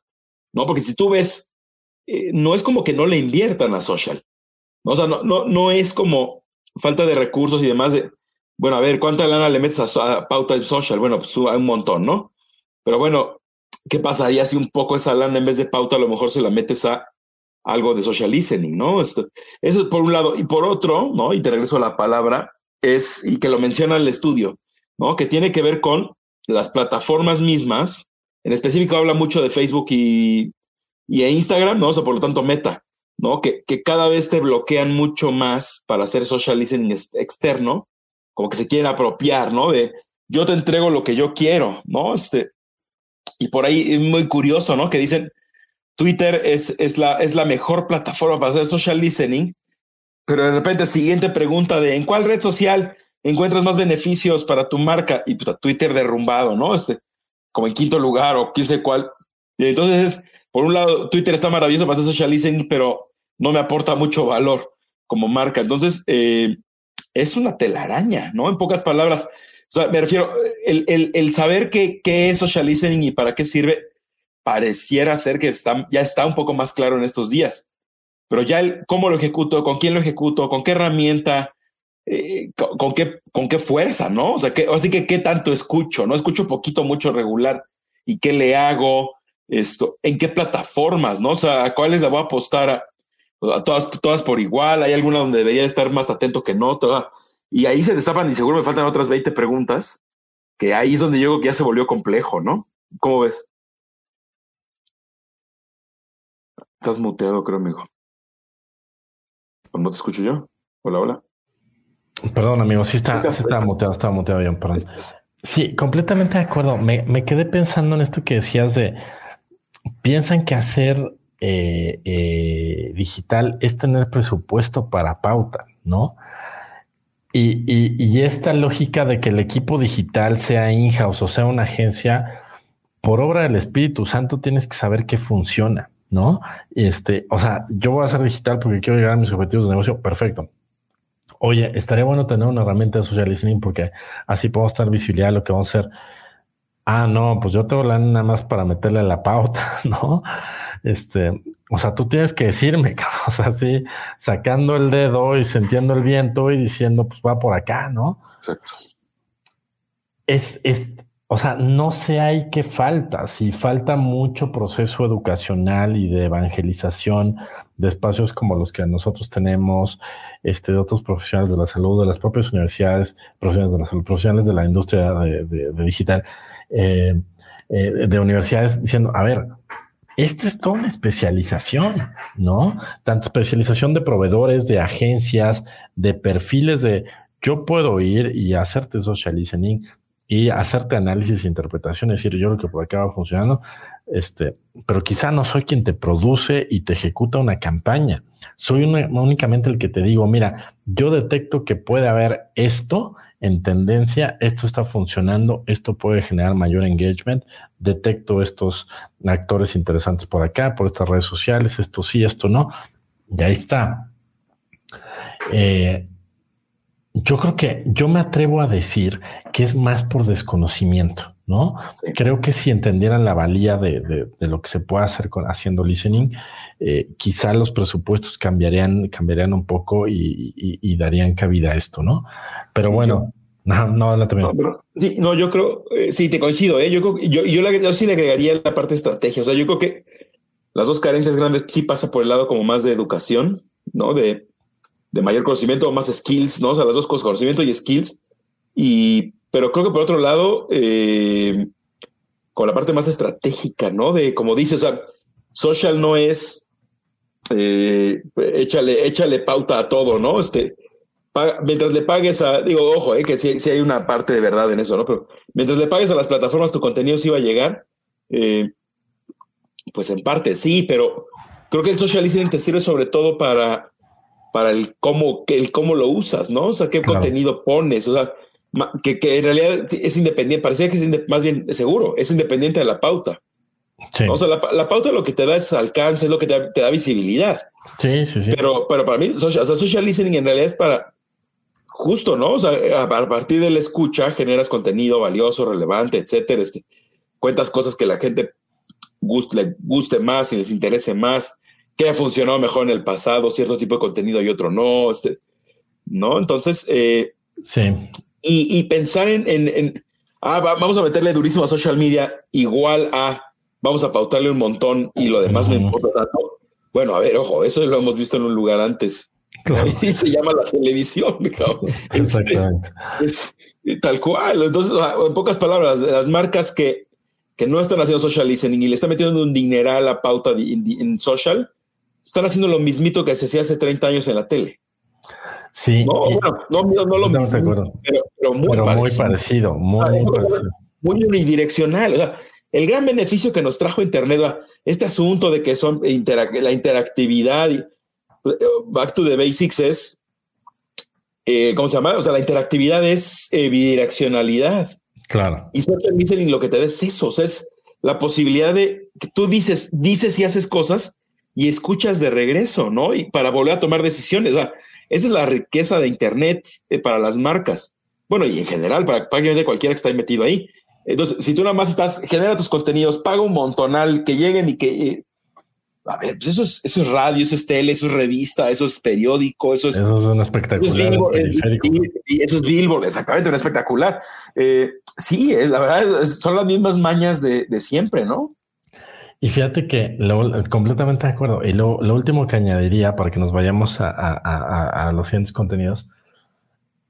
Speaker 2: ¿no? Porque si tú ves, no es como que no le inviertan a social, ¿no? O sea, no, no, no es como falta de recursos y demás de, bueno, a ver, ¿cuánta lana le metes a, pauta en social? Bueno, pues hay un montón, ¿no? Pero bueno, ¿qué pasaría si un poco esa lana en vez de pauta a lo mejor se la metes a algo de social listening, ¿no? Esto, eso es por un lado. Y por otro, ¿no? Y te regreso a la palabra, es, y que lo menciona el estudio, ¿no? Que tiene que ver con las plataformas mismas. En específico habla mucho de Facebook y, y Instagram, ¿no? O sea, por lo tanto, Meta, ¿no? Que, que cada vez te bloquean mucho más para hacer social listening externo, como que se quieren apropiar, ¿no? De yo te entrego lo que yo quiero, ¿no? Este, y por ahí es muy curioso, ¿no? Que dicen, Twitter es, es, la, es la mejor plataforma para hacer social listening, pero de repente siguiente pregunta de ¿en cuál red social encuentras más beneficios para tu marca? Y Twitter derrumbado, ¿no? Este, como en quinto lugar o quién sé cuál. Entonces, por un lado, Twitter está maravilloso para hacer social listening, pero no me aporta mucho valor como marca. Entonces, eh, es una telaraña, ¿no? En pocas palabras, o sea, me refiero, el, el, el saber qué, qué es social listening y para qué sirve, pareciera ser que está, ya está un poco más claro en estos días. Pero ya el cómo lo ejecuto, con quién lo ejecuto, con qué herramienta, eh, con, qué, con qué fuerza, ¿no? O sea, que, así que qué tanto escucho, ¿no? Escucho poquito, mucho regular. ¿Y qué le hago? Esto, ¿En qué plataformas, no? O sea, ¿a cuáles le voy a apostar? Todas, todas por igual. Hay alguna donde debería estar más atento que no. Y ahí se destapan y seguro me faltan otras 20 preguntas, que ahí es donde yo creo que ya se volvió complejo, ¿no? ¿Cómo ves? Estás muteado, creo, amigo. ¿O no te escucho yo? Hola, hola.
Speaker 1: Perdón, amigo, sí está, sí está muteado, estaba muteado bien, perdón. Sí, completamente de acuerdo. Me, me, quedé pensando en esto que decías de piensan que hacer eh, eh, digital es tener presupuesto para pauta, ¿no? Y, esta lógica de que el equipo digital sea in-house o sea una agencia, por obra del Espíritu Santo tienes que saber que funciona, ¿no? Este, o sea, yo voy a hacer digital porque quiero llegar a mis objetivos de negocio, perfecto. Oye, estaría bueno tener una herramienta de social listening porque así podemos estar visibilidad de lo que vamos a hacer. Ah, no, pues yo tengo la nada más para meterle la pauta, ¿no? Este, o sea, tú tienes que decirme, o sea, así sacando el dedo y sintiendo el viento y diciendo, pues va por acá, ¿no? Exacto. Es, es, o sea, no sé hay qué falta, si falta mucho proceso educacional y de evangelización de espacios como los que nosotros tenemos, este, de otros profesionales de la salud, de las propias universidades, profesionales de la salud, profesionales de la industria de, digital, eh, eh, de universidades, diciendo, a ver, esta es toda una especialización, ¿no? Tanto especialización de proveedores, de agencias, de perfiles de yo puedo ir y hacerte social listening, y hacerte análisis e interpretación, es decir, yo lo que por acá va funcionando, este, pero quizá no soy quien te produce y te ejecuta una campaña. Soy únicamente el que te digo, mira, yo detecto que puede haber esto en tendencia, esto está funcionando, esto puede generar mayor engagement, detecto estos actores interesantes por acá, por estas redes sociales, esto sí, esto no, y ahí está. Eh, yo creo que yo me atrevo a decir que es más por desconocimiento, ¿no? Creo que si entendieran la valía de, lo que se puede hacer con, haciendo listening, eh, quizá los presupuestos cambiarían, cambiarían un poco y, darían cabida a esto, ¿no? Pero bueno, no, no, no,
Speaker 2: no Sí, no, yo creo, eh, sí, te coincido, ¿eh? Yo, creo, yo, yo, yo sí le agregaría la parte de estrategia, o sea, yo creo que las dos carencias grandes sí pasa por el lado como más de educación, ¿no? De de mayor conocimiento más skills, ¿no? O sea, las dos cosas, conocimiento y skills. Y, pero creo que por otro lado, eh, con la parte más estratégica, ¿no? De, como dices, o sea, social no es, eh, échale, échale pauta a todo, ¿no? Este, mientras le pagues a, digo, ojo, eh, que sí, sí, hay una parte de verdad en eso, ¿no? Pero mientras le pagues a las plataformas, tu contenido sí va a llegar. Eh, pues en parte sí, pero creo que el social listening te sirve sobre todo para para el cómo, el cómo lo usas, ¿no? O sea, qué contenido pones, o sea, que, que, en realidad es independiente, parecía que es más bien seguro, es independiente de la pauta. Sí. O sea, la, pauta lo que te da es alcance, es lo que te, da visibilidad.
Speaker 1: Sí, sí, sí.
Speaker 2: Pero, pero para mí, social, o sea, social listening en realidad es para justo, ¿no? O sea, a, partir de la escucha generas contenido valioso, relevante, etcétera. Este, cuentas cosas que la gente guste, le guste más y les interese más que ha funcionado mejor en el pasado, cierto tipo de contenido y otro no, este, ¿no? Entonces, eh,
Speaker 1: sí.
Speaker 2: Y, pensar en, en, ah, vamos a meterle durísimo a social media igual a, vamos a pautarle un montón y lo demás no importa tanto. Bueno, a ver, ojo, eso lo hemos visto en un lugar antes. Y se llama la televisión, este, Exactamente. es, tal cual. Entonces, en pocas palabras, las marcas que, que no están haciendo social listening y le están metiendo un dineral a la pauta en social, están haciendo lo mismito que se hacía hace 30 años en la tele.
Speaker 1: Sí.
Speaker 2: No, no, no, lo mismo, pero, muy,
Speaker 1: parecido. muy parecido.
Speaker 2: Muy, unidireccional. O sea, el gran beneficio que nos trajo Internet, este asunto de que son la interactividad, y, back to the basics es, eh, ¿cómo se llama? O sea, la interactividad es eh, bidireccionalidad.
Speaker 1: Claro.
Speaker 2: Y social listening lo que te da es eso, o sea, es la posibilidad de que tú dices, dices y haces cosas y escuchas de regreso, ¿no? Y para volver a tomar decisiones. Esa es la riqueza de Internet eh, para las marcas. Bueno, y en general, para prácticamente cualquiera que está metido ahí. Entonces, si tú nada más estás, genera tus contenidos, paga un montonal que lleguen y que. Eh, a ver, pues eso es, eso es radio, eso es tele, eso es revista, eso es periódico, eso es.
Speaker 1: Eso es un espectacular.
Speaker 2: y, eso es Billboard, exactamente, un espectacular. Eh, sí, la verdad, son las mismas mañas de, de siempre, ¿no?
Speaker 1: Y fíjate que lo, completamente de acuerdo. Y lo, último que añadiría para que nos vayamos a, los siguientes contenidos,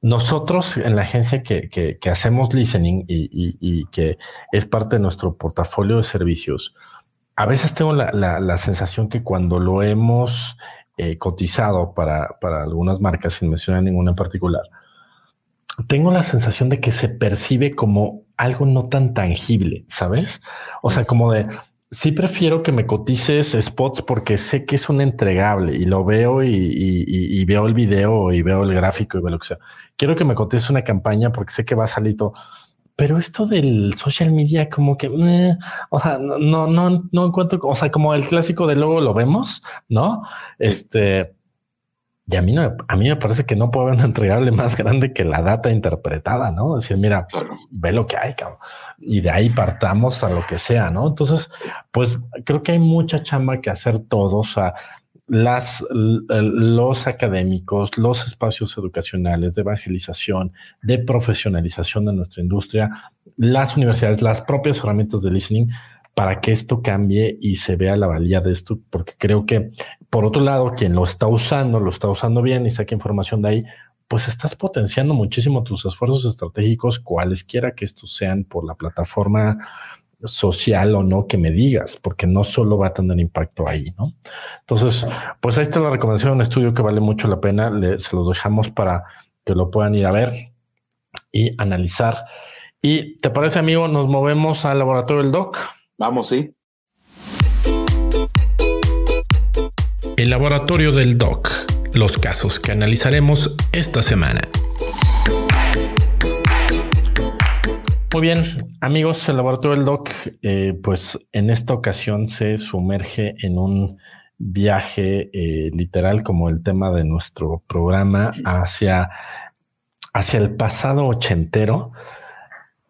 Speaker 1: nosotros en la agencia que, hacemos listening y, que es parte de nuestro portafolio de servicios, a veces tengo la, sensación que cuando lo hemos eh, cotizado para, para algunas marcas, sin mencionar ninguna en particular, tengo la sensación de que se percibe como algo no tan tangible, ¿sabes? O sea, como de, sí prefiero que me cotices spots porque sé que es un entregable y lo veo y, veo el video y veo el gráfico y veo lo que sea. Quiero que me cotices una campaña porque sé que va a salir todo. Pero esto del social media, como que, eh, o sea, no, no, no encuentro, o sea, como el clásico de luego lo vemos, ¿no? Este, y a mí, no, a mí me parece que no puede haber un entregable más grande que la data interpretada, ¿no? Decir, mira, ve lo que hay, cabrón. Y de ahí partamos a lo que sea, ¿no? Entonces, pues creo que hay mucha chamba que hacer todos. a las, los académicos, los espacios educacionales de evangelización, de profesionalización de nuestra industria, las universidades, las propias herramientas de listening para que esto cambie y se vea la valía de esto, porque creo que, por otro lado, quien lo está usando, lo está usando bien y saca información de ahí, pues estás potenciando muchísimo tus esfuerzos estratégicos, cualesquiera que estos sean por la plataforma social o no que me digas, porque no solo va a tener impacto ahí, ¿no? Entonces, pues ahí está la recomendación de un estudio que vale mucho la pena, se los dejamos para que lo puedan ir a ver y analizar. ¿Y te parece, amigo? Nos movemos al laboratorio del DOC.
Speaker 2: Vamos, sí.
Speaker 1: El laboratorio del DOC. Los casos que analizaremos esta semana. Muy bien, amigos, el laboratorio del DOC, eh, pues en esta ocasión se sumerge en un viaje eh, literal como el tema de nuestro programa hacia, hacia el pasado ochentero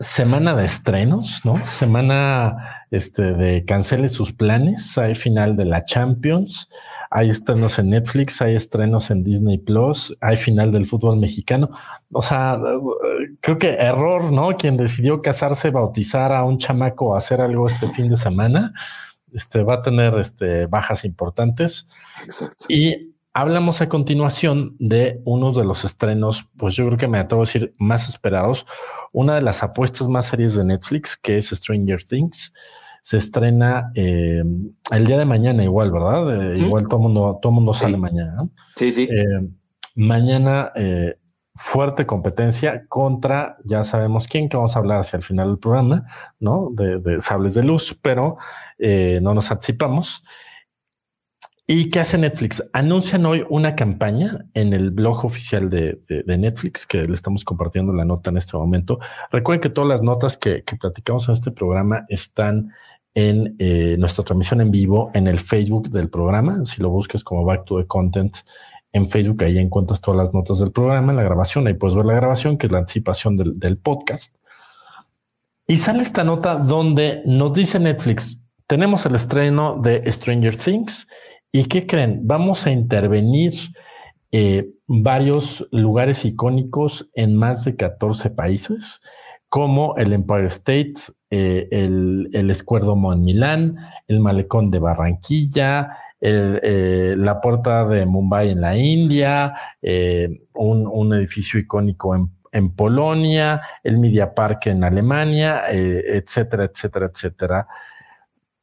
Speaker 1: semana de estrenos, ¿no? Semana este, de cancele sus planes. Hay final de la Champions, hay estrenos en Netflix, hay estrenos en Disney Plus, hay final del fútbol mexicano. O sea, creo que error, ¿no? Quien decidió casarse, bautizar a un chamaco hacer algo este fin de semana, este va a tener este, bajas importantes. Exacto. Y Hablamos a continuación de uno de los estrenos, pues yo creo que me atrevo a decir más esperados, una de las apuestas más serias de Netflix, que es Stranger Things. Se estrena eh, el día de mañana igual, ¿verdad? Eh, igual todo mundo, todo mundo sale mañana.
Speaker 2: Sí, sí.
Speaker 1: Eh, mañana fuerte competencia contra, ya sabemos quién, que vamos a hablar hacia el final del programa, ¿no? De, de sables de luz, pero no nos anticipamos. ¿Y qué hace Netflix? Anuncian hoy una campaña en el blog oficial de, Netflix, que le estamos compartiendo la nota en este momento. Recuerden que todas las notas que, platicamos en este programa están en eh, nuestra transmisión en vivo en el Facebook del programa. Si lo buscas como Back to the Content en Facebook, ahí encuentras todas las notas del programa, la grabación, ahí puedes ver la grabación, que es la anticipación del, podcast. Y sale esta nota donde nos dice Netflix, tenemos el estreno de Stranger Things ¿Y qué creen? Vamos a intervenir eh, varios lugares icónicos en más de 14 países, como el Empire State, eh, el, el Escuerdo en Milán, el Malecón de Barranquilla, eh, la Puerta de Mumbai en la India, un, un, edificio icónico en, en, Polonia, el Media Park en Alemania, etcétera, etcétera, etcétera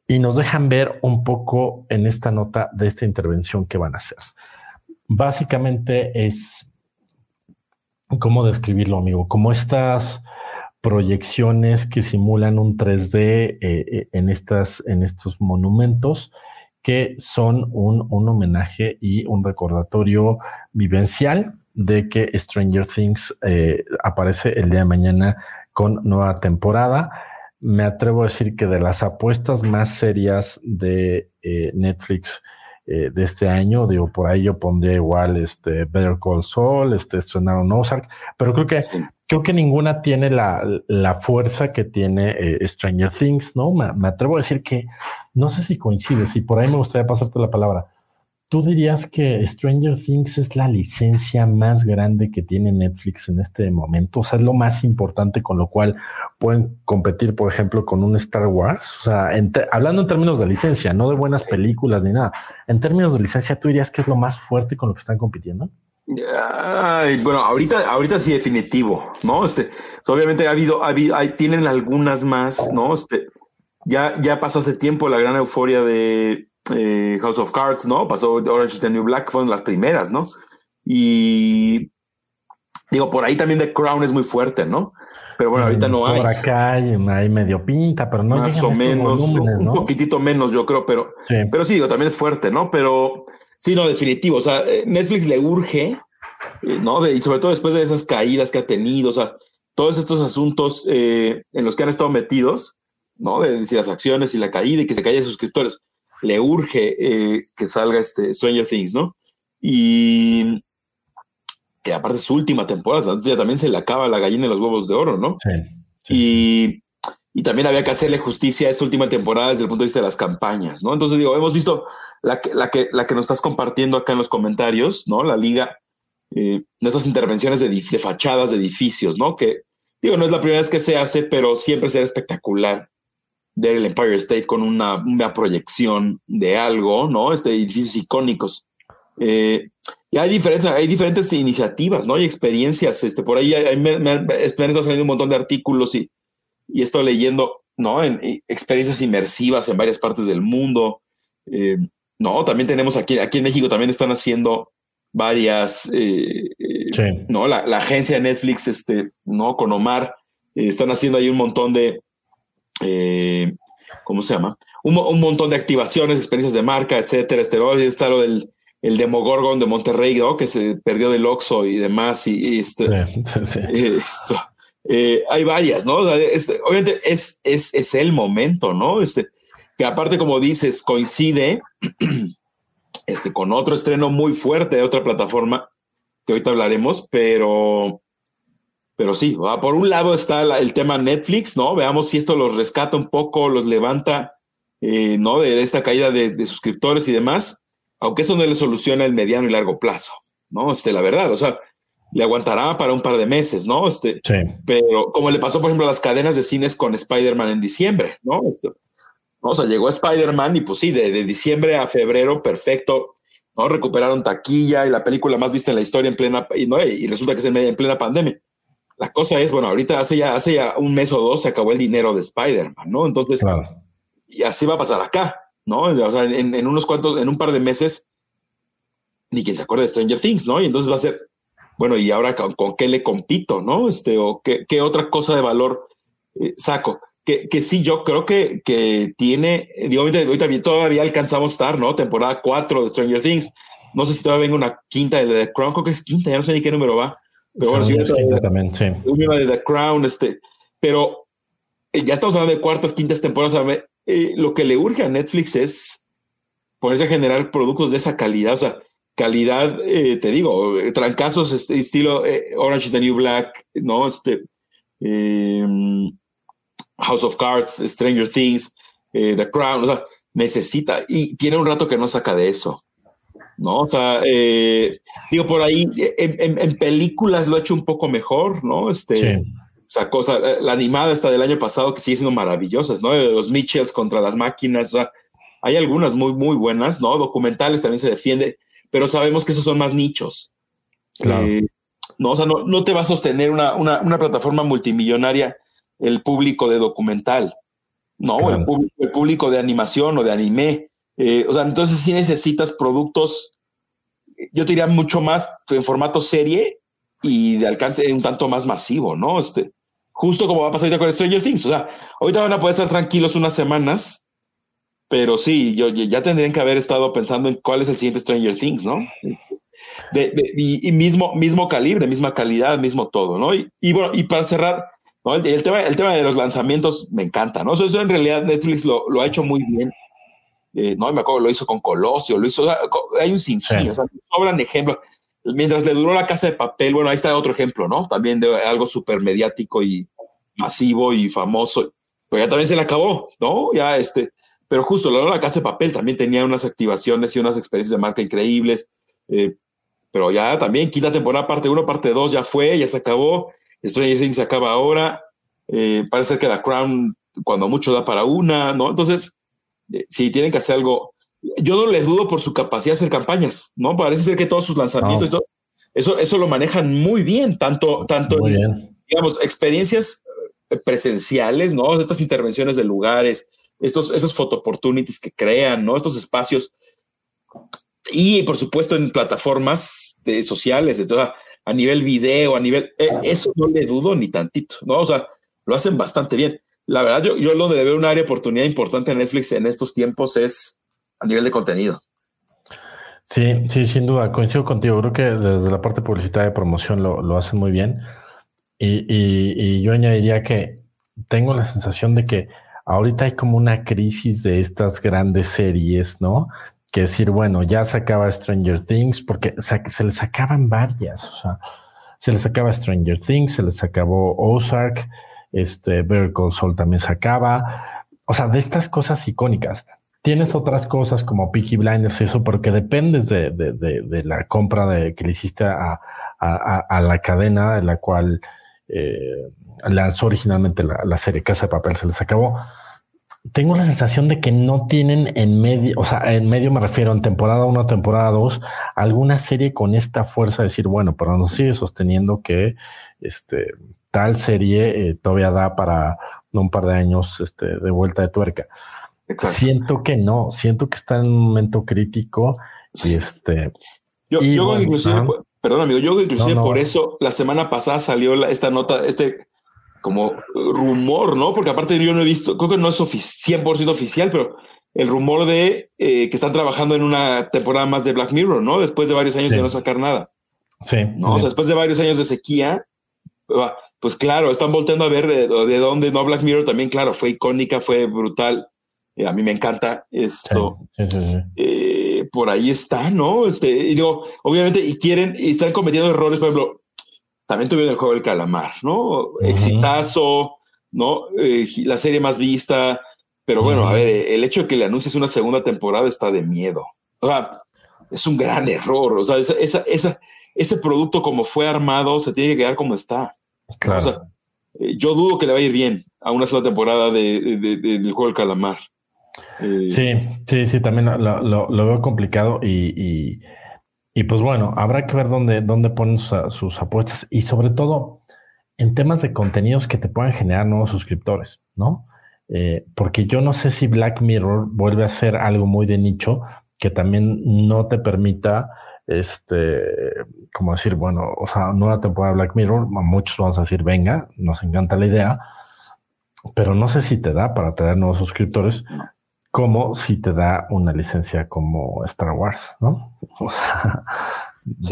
Speaker 1: y nos dejan ver un poco en esta nota de esta intervención que van a hacer. Básicamente es, ¿cómo describirlo, amigo? Como estas proyecciones que simulan un 3D eh, eh, en, estas, en estos monumentos que son un, un, homenaje y un recordatorio vivencial de que Stranger Things eh, aparece el día de mañana con nueva temporada. Me atrevo a decir que de las apuestas más serias de Netflix de este año, digo, por ahí yo pondría igual este Better Call Saul, este estrenaron Ozark, pero creo que creo que ninguna tiene la, la fuerza que tiene eh, Stranger Things, ¿no? Me, me, atrevo a decir que no sé si coincide, si por ahí me gustaría pasarte la palabra. ¿Tú dirías que Stranger Things es la licencia más grande que tiene Netflix en este momento? O sea, es lo más importante con lo cual pueden competir, por ejemplo, con un Star Wars. O sea, hablando en términos de licencia, no de buenas películas ni nada. En términos de licencia, ¿tú dirías que es lo más fuerte con lo que están compitiendo?
Speaker 2: Bueno, ahorita, ahorita sí definitivo, ¿no? Este, obviamente ha habido, ha habido hay, tienen algunas más, ¿no? Este, ya, ya pasó hace tiempo la gran euforia de eh, House of Cards, ¿no? Pasó Orange is the New Black, fueron las primeras, ¿no? Y Digo, por ahí también The Crown es muy fuerte, ¿no? Pero bueno, ahorita no hay.
Speaker 1: Por acá hay, medio pinta, pero no
Speaker 2: Más o menos, un poquitito menos, yo creo, pero sí. pero sí, digo, también es fuerte, ¿no? Pero sí, no, definitivo. O sea, eh, Netflix le urge, eh, ¿no? y sobre todo después de esas caídas que ha tenido, o sea, todos estos asuntos eh, en los que han estado metidos, ¿no? De, las acciones y la caída y que se caigan suscriptores, le urge que salga este Stranger Things, ¿no? Y que aparte es su última temporada, ya también se le acaba la gallina de los huevos de oro, ¿no? Sí. y, y, también había que hacerle justicia a esta última temporada desde el punto de vista de las campañas, ¿no? Entonces digo, hemos visto la que, la que, la que nos estás compartiendo acá en los comentarios, ¿no? La liga, eh, estas intervenciones de, de, fachadas de edificios, ¿no? Que digo, no es la primera vez que se hace, pero siempre será espectacular ver el Empire State con una, una proyección de algo, ¿no? Este edificios icónicos. Eh, y hay diferentes, hay diferentes iniciativas, ¿no? Hay experiencias. Este, por ahí hay, me, me, están saliendo un montón de artículos y, y estoy leyendo, ¿no? En, experiencias inmersivas en varias partes del mundo. Eh, no, también tenemos aquí, aquí en México también están haciendo varias, eh, sí. ¿no? La, la, agencia de Netflix, este, ¿no? Con Omar, eh, están haciendo ahí un montón de, eh, ¿cómo se llama? Un, un, montón de activaciones, experiencias de marca, etcétera. Este, está lo del el Demogorgon de Monterrey, ¿no? que se perdió del Oxxo y demás. Y, y este, sí, sí. esto, eh, hay varias, ¿no? Obviamente es, es, es, el momento, ¿no? Este, que aparte, como dices, coincide este, con otro estreno muy fuerte de otra plataforma que ahorita hablaremos, pero, pero sí, por un lado está el tema Netflix, ¿no? Veamos si esto los rescata un poco, los levanta, eh, ¿no? De, de esta caída de, de suscriptores y demás aunque eso no le soluciona el mediano y largo plazo, ¿no? Este, la verdad, o sea, le aguantará para un par de meses, ¿no? Este, sí. Pero como le pasó, por ejemplo, a las cadenas de cines con Spider-Man en diciembre, ¿no? Este, o sea, llegó Spider-Man y pues sí, de, de, diciembre a febrero, perfecto, ¿no? Recuperaron taquilla y la película más vista en la historia en plena, y, ¿no? y resulta que es en, en plena pandemia. La cosa es, bueno, ahorita hace ya, hace ya un mes o dos se acabó el dinero de Spider-Man, ¿no? Entonces, claro. y así va a pasar acá. ¿no? O sea, en, en, unos cuantos, en un par de meses, ni quien se acuerde de Stranger Things, ¿no? Y entonces va a ser, bueno, ¿y ahora con, con qué le compito, no? Este, o qué, qué otra cosa de valor eh, saco. Que, que, sí, yo creo que, que tiene, digo, ahorita, ahorita todavía alcanzamos a estar, ¿no? Temporada 4 de Stranger Things. No sé si todavía venga una quinta de The Crown, creo que es quinta, ya no sé ni qué número va. Pero bueno, sí, de, también, sí. Una de The Crown, este, pero eh, ya estamos hablando de cuartas, quintas temporadas. O sea, eh, lo que le urge a Netflix es ponerse a generar productos de esa calidad, o sea, calidad, eh, te digo, trancazos este, estilo eh, Orange is the New Black, ¿no? Este, em, House of Cards, Stranger Things, The Crown, o sea, necesita, y tiene un rato que no saca de eso, ¿no? O sea, digo, por ahí, en, en, en, películas lo ha hecho un poco mejor, ¿no? Este, sí sacó, o sea, la animada está del año pasado que sigue siendo maravillosas, ¿no? Los Mitchells contra las máquinas, o sea, hay algunas muy, muy buenas, ¿no? Documentales también se defiende, pero sabemos que esos son más nichos. Claro. Eh, no, o sea, no, no, te va a sostener una, una, una, plataforma multimillonaria el público de documental, ¿no? Claro. El, público, el, público, de animación o de anime. Eh, o sea, entonces sí necesitas productos, yo te diría mucho más en formato serie y de alcance un tanto más masivo, ¿no? Este, justo como va a pasar ahorita con Stranger Things. O sea, ahorita van a poder estar tranquilos unas semanas, pero sí, yo, ya tendrían que haber estado pensando en cuál es el siguiente Stranger Things, ¿no? De, de, y, y, mismo, mismo calibre, misma calidad, mismo todo, ¿no? Y, y bueno, y para cerrar, ¿no? el, el, tema, el tema de los lanzamientos me encanta, ¿no? Eso, eso en realidad Netflix lo, lo ha hecho muy bien. Eh, no me acuerdo, lo hizo con Colosio, lo hizo, o sea, hay un sinfín, sí. o sea, sobran ejemplos mientras le duró la casa de papel, bueno, ahí está otro ejemplo, ¿no? También de algo súper mediático y masivo y famoso, pues ya también se le acabó, ¿no? Ya este, pero justo la casa de papel también tenía unas activaciones y unas experiencias de marca increíbles, eh, pero ya también quinta temporada, parte 1, parte 2, ya fue, ya se acabó, Stranger Things se acaba ahora, eh, parece que la Crown cuando mucho da para una, ¿no? Entonces, eh, si tienen que hacer algo, yo no les dudo por su capacidad de hacer campañas, ¿no? Parece ser que todos sus lanzamientos, no. eso, eso lo manejan muy bien, tanto, tanto
Speaker 1: bien.
Speaker 2: digamos, experiencias eh, presenciales, ¿no? Estas intervenciones de lugares, estos, esos photo opportunities que crean, ¿no? Estos espacios. Y por supuesto en plataformas de sociales. Entonces, a nivel video, a nivel, eh, eso no le dudo ni tantito, ¿no? O sea, lo hacen bastante bien. La verdad, yo, yo lo de ver un área de oportunidad importante en Netflix en estos tiempos es a nivel de contenido.
Speaker 1: Sí, sí, sin duda, coincido contigo. Creo que desde la parte publicitaria de promoción lo, lo hacen muy bien. Y, y, yo añadiría que tengo la sensación de que ahorita hay como una crisis de estas grandes series, ¿no? Que decir, bueno, ya se acaba Stranger Things, porque se, les acaban varias, o sea, se les acaba Stranger Things, se les acabó Ozark, este, Better Call también se acaba, o sea, de estas cosas icónicas. Tienes otras cosas como Peaky Blinders, eso, porque dependes de, de, de, la compra de, que le hiciste a, a, a, la cadena de la cual eh, lanzó originalmente la, serie Casa de Papel, se les acabó. Tengo la sensación de que no tienen en medio, o sea, en medio me refiero en temporada 1, temporada 2, alguna serie con esta fuerza de decir, bueno, pero nos sigue sosteniendo que este, tal serie eh, todavía da para un par de años este, de vuelta de tuerca. Siento que no, siento que está en un momento crítico y este.
Speaker 2: Yo, inclusive, perdón amigo, yo inclusive por eso la semana pasada salió esta nota, este como rumor, ¿no? Porque aparte yo no he visto, creo que no es 100% oficial, pero el rumor de eh, que están trabajando en una temporada más de Black Mirror, ¿no? Después de varios años de no sacar nada.
Speaker 1: Sí.
Speaker 2: ¿no? O sea, después de varios años de sequía, pues claro, están volteando a ver de, de dónde, ¿no? Black Mirror también, claro, fue icónica, fue brutal. Eh, a mí me encanta esto. Eh, por ahí está, ¿no? Este, y digo, obviamente, y quieren, y están cometiendo errores, por ejemplo, también tuvieron el juego del calamar, ¿no? Exitazo, ¿no? Eh, la serie más vista, pero bueno, a ver, el hecho de que le anuncies una segunda temporada está de miedo. O sea, es un gran error. O sea, esa, esa, ese producto como fue armado se tiene que quedar como está.
Speaker 1: Claro.
Speaker 2: yo dudo que le va a ir bien a una sola temporada de, del juego del calamar.
Speaker 1: Eh, sí, sí, sí, también lo, veo complicado y, y, pues bueno, habrá que ver dónde, dónde ponen sus, apuestas y sobre todo en temas de contenidos que te puedan generar nuevos suscriptores, ¿no? Eh, porque yo no sé si Black Mirror vuelve a ser algo muy de nicho que también no te permita, este, como decir, bueno, o sea, nueva temporada de Black Mirror, muchos vamos a decir, venga, nos encanta la idea, pero no sé si te da para traer nuevos suscriptores como si te da una licencia como Star Wars, ¿no? O sea,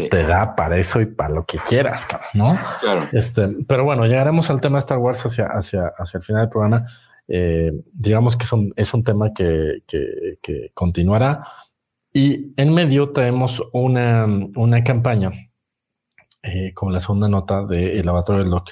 Speaker 1: te da para eso y para lo que quieras, ¿no?
Speaker 2: Claro.
Speaker 1: Este, pero bueno, llegaremos al tema de Star Wars hacia, hacia, hacia el final del programa. Eh, digamos que son, es un tema que, que, continuará. Y en medio tenemos una, una campaña, eh, como la segunda nota del Laboratorio del Doc,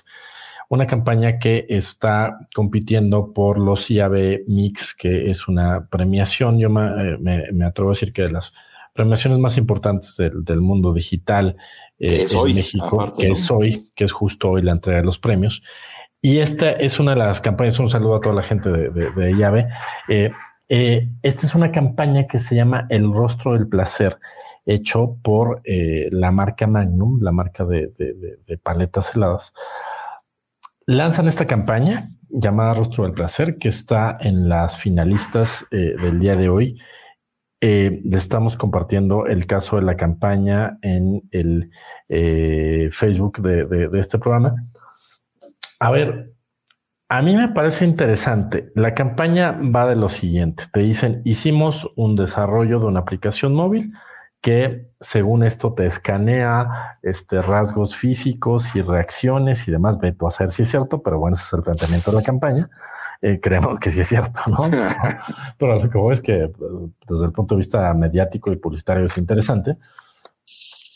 Speaker 1: una campaña que está compitiendo por los IAB Mix, que es una premiación, yo me, eh, atrevo a decir que de las premiaciones más importantes del, mundo digital
Speaker 2: eh,
Speaker 1: en México, que es hoy, que es justo hoy la entrega de los premios. Y esta es una de las campañas, un saludo a toda la gente de, de, IAB. Eh, esta es una campaña que se llama El Rostro del Placer, hecho por la marca Magnum, la marca de, paletas heladas lanzan esta campaña llamada Rostro del Placer, que está en las finalistas eh, del día de hoy. Eh, le estamos compartiendo el caso de la campaña en el eh, Facebook de, este programa. A ver, a mí me parece interesante. La campaña va de lo siguiente. Te dicen, hicimos un desarrollo de una aplicación móvil que según esto te escanea este, rasgos físicos y reacciones y demás. Ve tú a saber si es cierto, pero bueno, ese es el planteamiento de la campaña. Eh, creemos que sí es cierto, ¿no? pero lo que voy es que desde el punto de vista mediático y publicitario es interesante.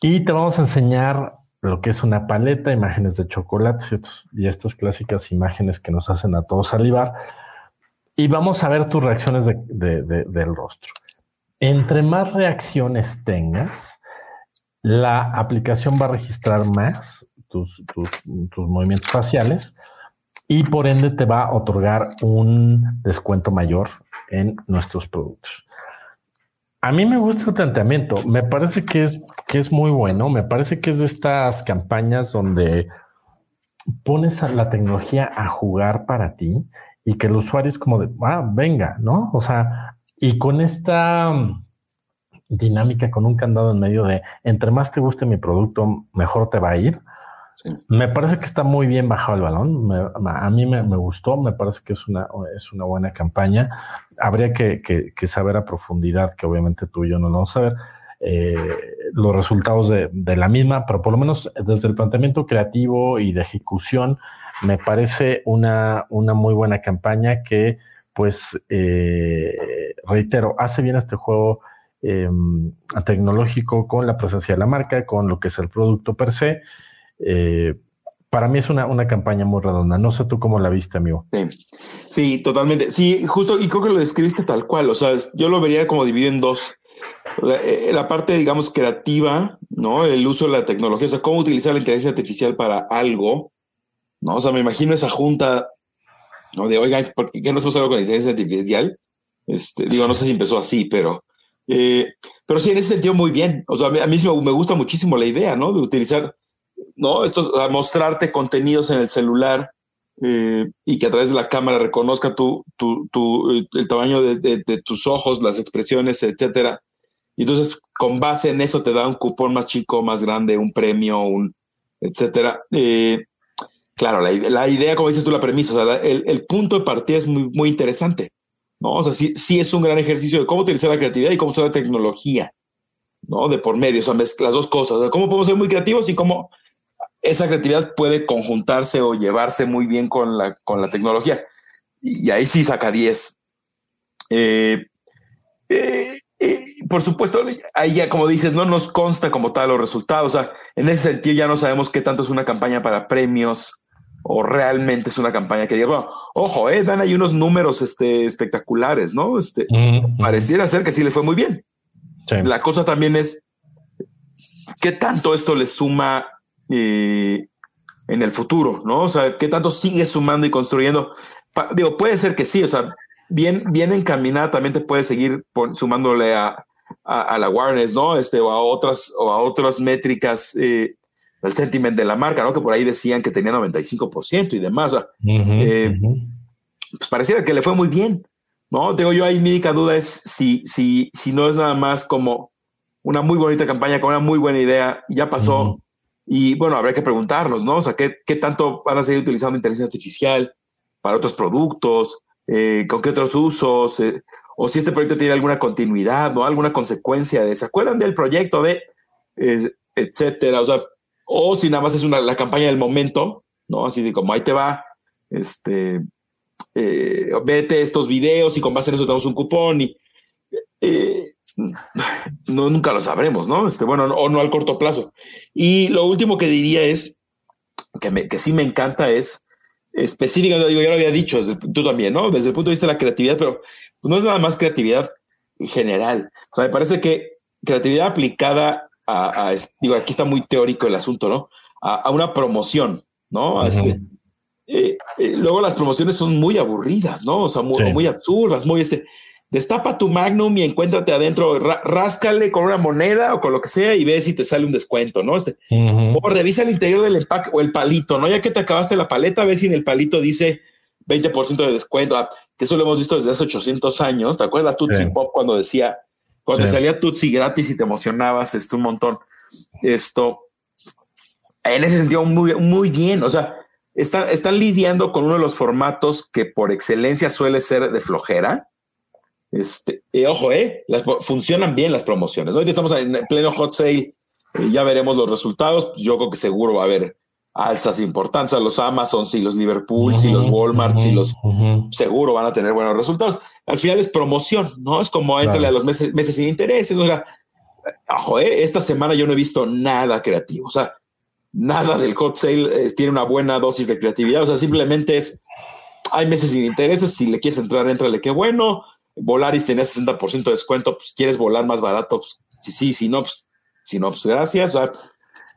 Speaker 1: Y te vamos a enseñar lo que es una paleta, imágenes de chocolates y, estas clásicas imágenes que nos hacen a todos salivar. Y vamos a ver tus reacciones del rostro. Entre más reacciones tengas, la aplicación va a registrar más tus, movimientos faciales y por ende te va a otorgar un descuento mayor en nuestros productos. A mí me gusta el planteamiento, me parece que es, que es muy bueno, me parece que es de estas campañas donde pones a la tecnología a jugar para ti y que el usuario es como de, ah, venga, ¿no? O sea, y con esta, dinámica con un candado en medio de entre más te guste mi producto, mejor te va a ir. Me parece que está muy bien bajado el balón. a mí me, gustó, me parece que es una, es una buena campaña. Habría que, saber a profundidad, que obviamente tú y yo no lo vamos a saber, eh, los resultados de, la misma, pero por lo menos desde el planteamiento creativo y de ejecución, me parece una, una muy buena campaña que, pues, eh, reitero, hace bien este juego em, tecnológico con la presencia de la marca, con lo que es el producto per se. Eh, para mí es una, una, campaña muy redonda. No sé tú cómo la viste, amigo.
Speaker 2: Sí. totalmente. Sí, justo, y creo que lo describiste tal cual. O sea, yo lo vería como dividido en dos. Eh, la parte, digamos, creativa, ¿no? El uso de la tecnología, o sea, cómo utilizar la inteligencia artificial para algo, ¿no? O sea, me imagino esa junta, ¿no? De, oigan, ¿por qué no hacemos algo con la inteligencia artificial? Este, digo, no sé si empezó así, pero, eh, pero sí, en ese sentido, muy bien. O sea, a mí, a me gusta muchísimo la idea, ¿no? De utilizar ¿no? Esto, a mostrarte contenidos en el celular eh, y que a través de la cámara reconozca tu, tu, eh, el tamaño de, tus ojos, las expresiones, etcétera. Y entonces, con base en eso, te da un cupón más chico, más grande, un premio, un etcétera. Eh, claro, la, idea, como dices tú, la premisa, o sea, el, punto de partida es muy, muy interesante. ¿no? O sea, sí, sí es un gran ejercicio de cómo utilizar la creatividad y cómo usar la tecnología, ¿no? De por medio, o sea, las dos cosas. cómo podemos ser muy creativos y cómo esa creatividad puede conjuntarse o llevarse muy bien con la, con la tecnología. Y, ahí sí saca 10. Eh, eh, eh, por supuesto, ahí ya, como dices, no nos consta como tal los resultados. O sea, en ese sentido ya no sabemos qué tanto es una campaña para premios o realmente es una campaña que diga, bueno, ojo, eh, dan ahí unos números este, espectaculares, ¿no? Este, Pareciera ser que sí le fue muy bien. La cosa también es qué tanto esto le suma en el futuro, ¿no? O sea, ¿qué tanto sigue sumando y construyendo? digo, puede ser que sí, o sea, bien, bien encaminada también te puede seguir sumándole a, a, la awareness, ¿no? Este, o a otras, o a otras métricas eh, del sentiment de la marca, ¿no? Que por ahí decían que tenía 95% y demás. O sea, eh, pues pareciera que le fue muy bien, ¿no? Digo, yo ahí mi única duda es si, si, si no es nada más como una muy bonita campaña con una muy buena idea, ya pasó, y bueno, habrá que preguntarnos, ¿no? O sea, ¿qué, qué tanto van a seguir utilizando inteligencia artificial para otros productos? Eh, ¿Con qué otros usos? Eh, o si este proyecto tiene alguna continuidad, ¿no? Alguna consecuencia de, ¿se acuerdan del proyecto de, etcétera? O sea, o si nada más es una, la campaña del momento, ¿no? Así de como ahí te va, este, vete estos videos y con base en eso te damos un cupón y no, nunca lo sabremos, ¿no? Este, bueno, o no al corto plazo. Y lo último que diría es, que, me, que sí me encanta es, específicamente, digo, ya lo había dicho, tú también, ¿no? Desde el punto de vista de la creatividad, pero no es nada más creatividad general. O sea, me parece que creatividad aplicada a, digo, aquí está muy teórico el asunto, ¿no? A, una promoción, ¿no? este, eh, eh, luego las promociones son muy aburridas, ¿no? O sea, muy, muy absurdas, muy este destapa tu Magnum y encuéntrate adentro, ráscale con una moneda o con lo que sea y ve si te sale un descuento, ¿no? Este, O revisa el interior del empaque o el palito, ¿no? Ya que te acabaste la paleta, ve si en el palito dice 20% de descuento, ah, que eso lo hemos visto desde hace 800 años. ¿Te acuerdas Tutsi Pop cuando decía, cuando salía Tutsi gratis y te emocionabas este, un montón? Esto, en ese sentido, muy, muy bien. O sea, están lidiando con uno de los formatos que por excelencia suele ser de flojera este, ojo, eh, las, funcionan bien las promociones. Hoy estamos en pleno hot sale, eh, ya veremos los resultados. Yo creo que seguro va a haber alzas importantes. O los Amazon, y los Liverpool, y los Walmart, y los seguro van a tener buenos resultados. Al final es promoción, ¿no? Es como entre a los meses, meses sin intereses. O sea, ojo, eh, esta semana yo no he visto nada creativo. O sea, nada del hot sale eh, tiene una buena dosis de creatividad. O sea, simplemente es hay meses sin intereses. Si le quieres entrar, entrale, qué bueno Volaris tenía 60% de descuento, pues quieres volar más barato, pues sí, sí, si no, pues, si no, pues gracias.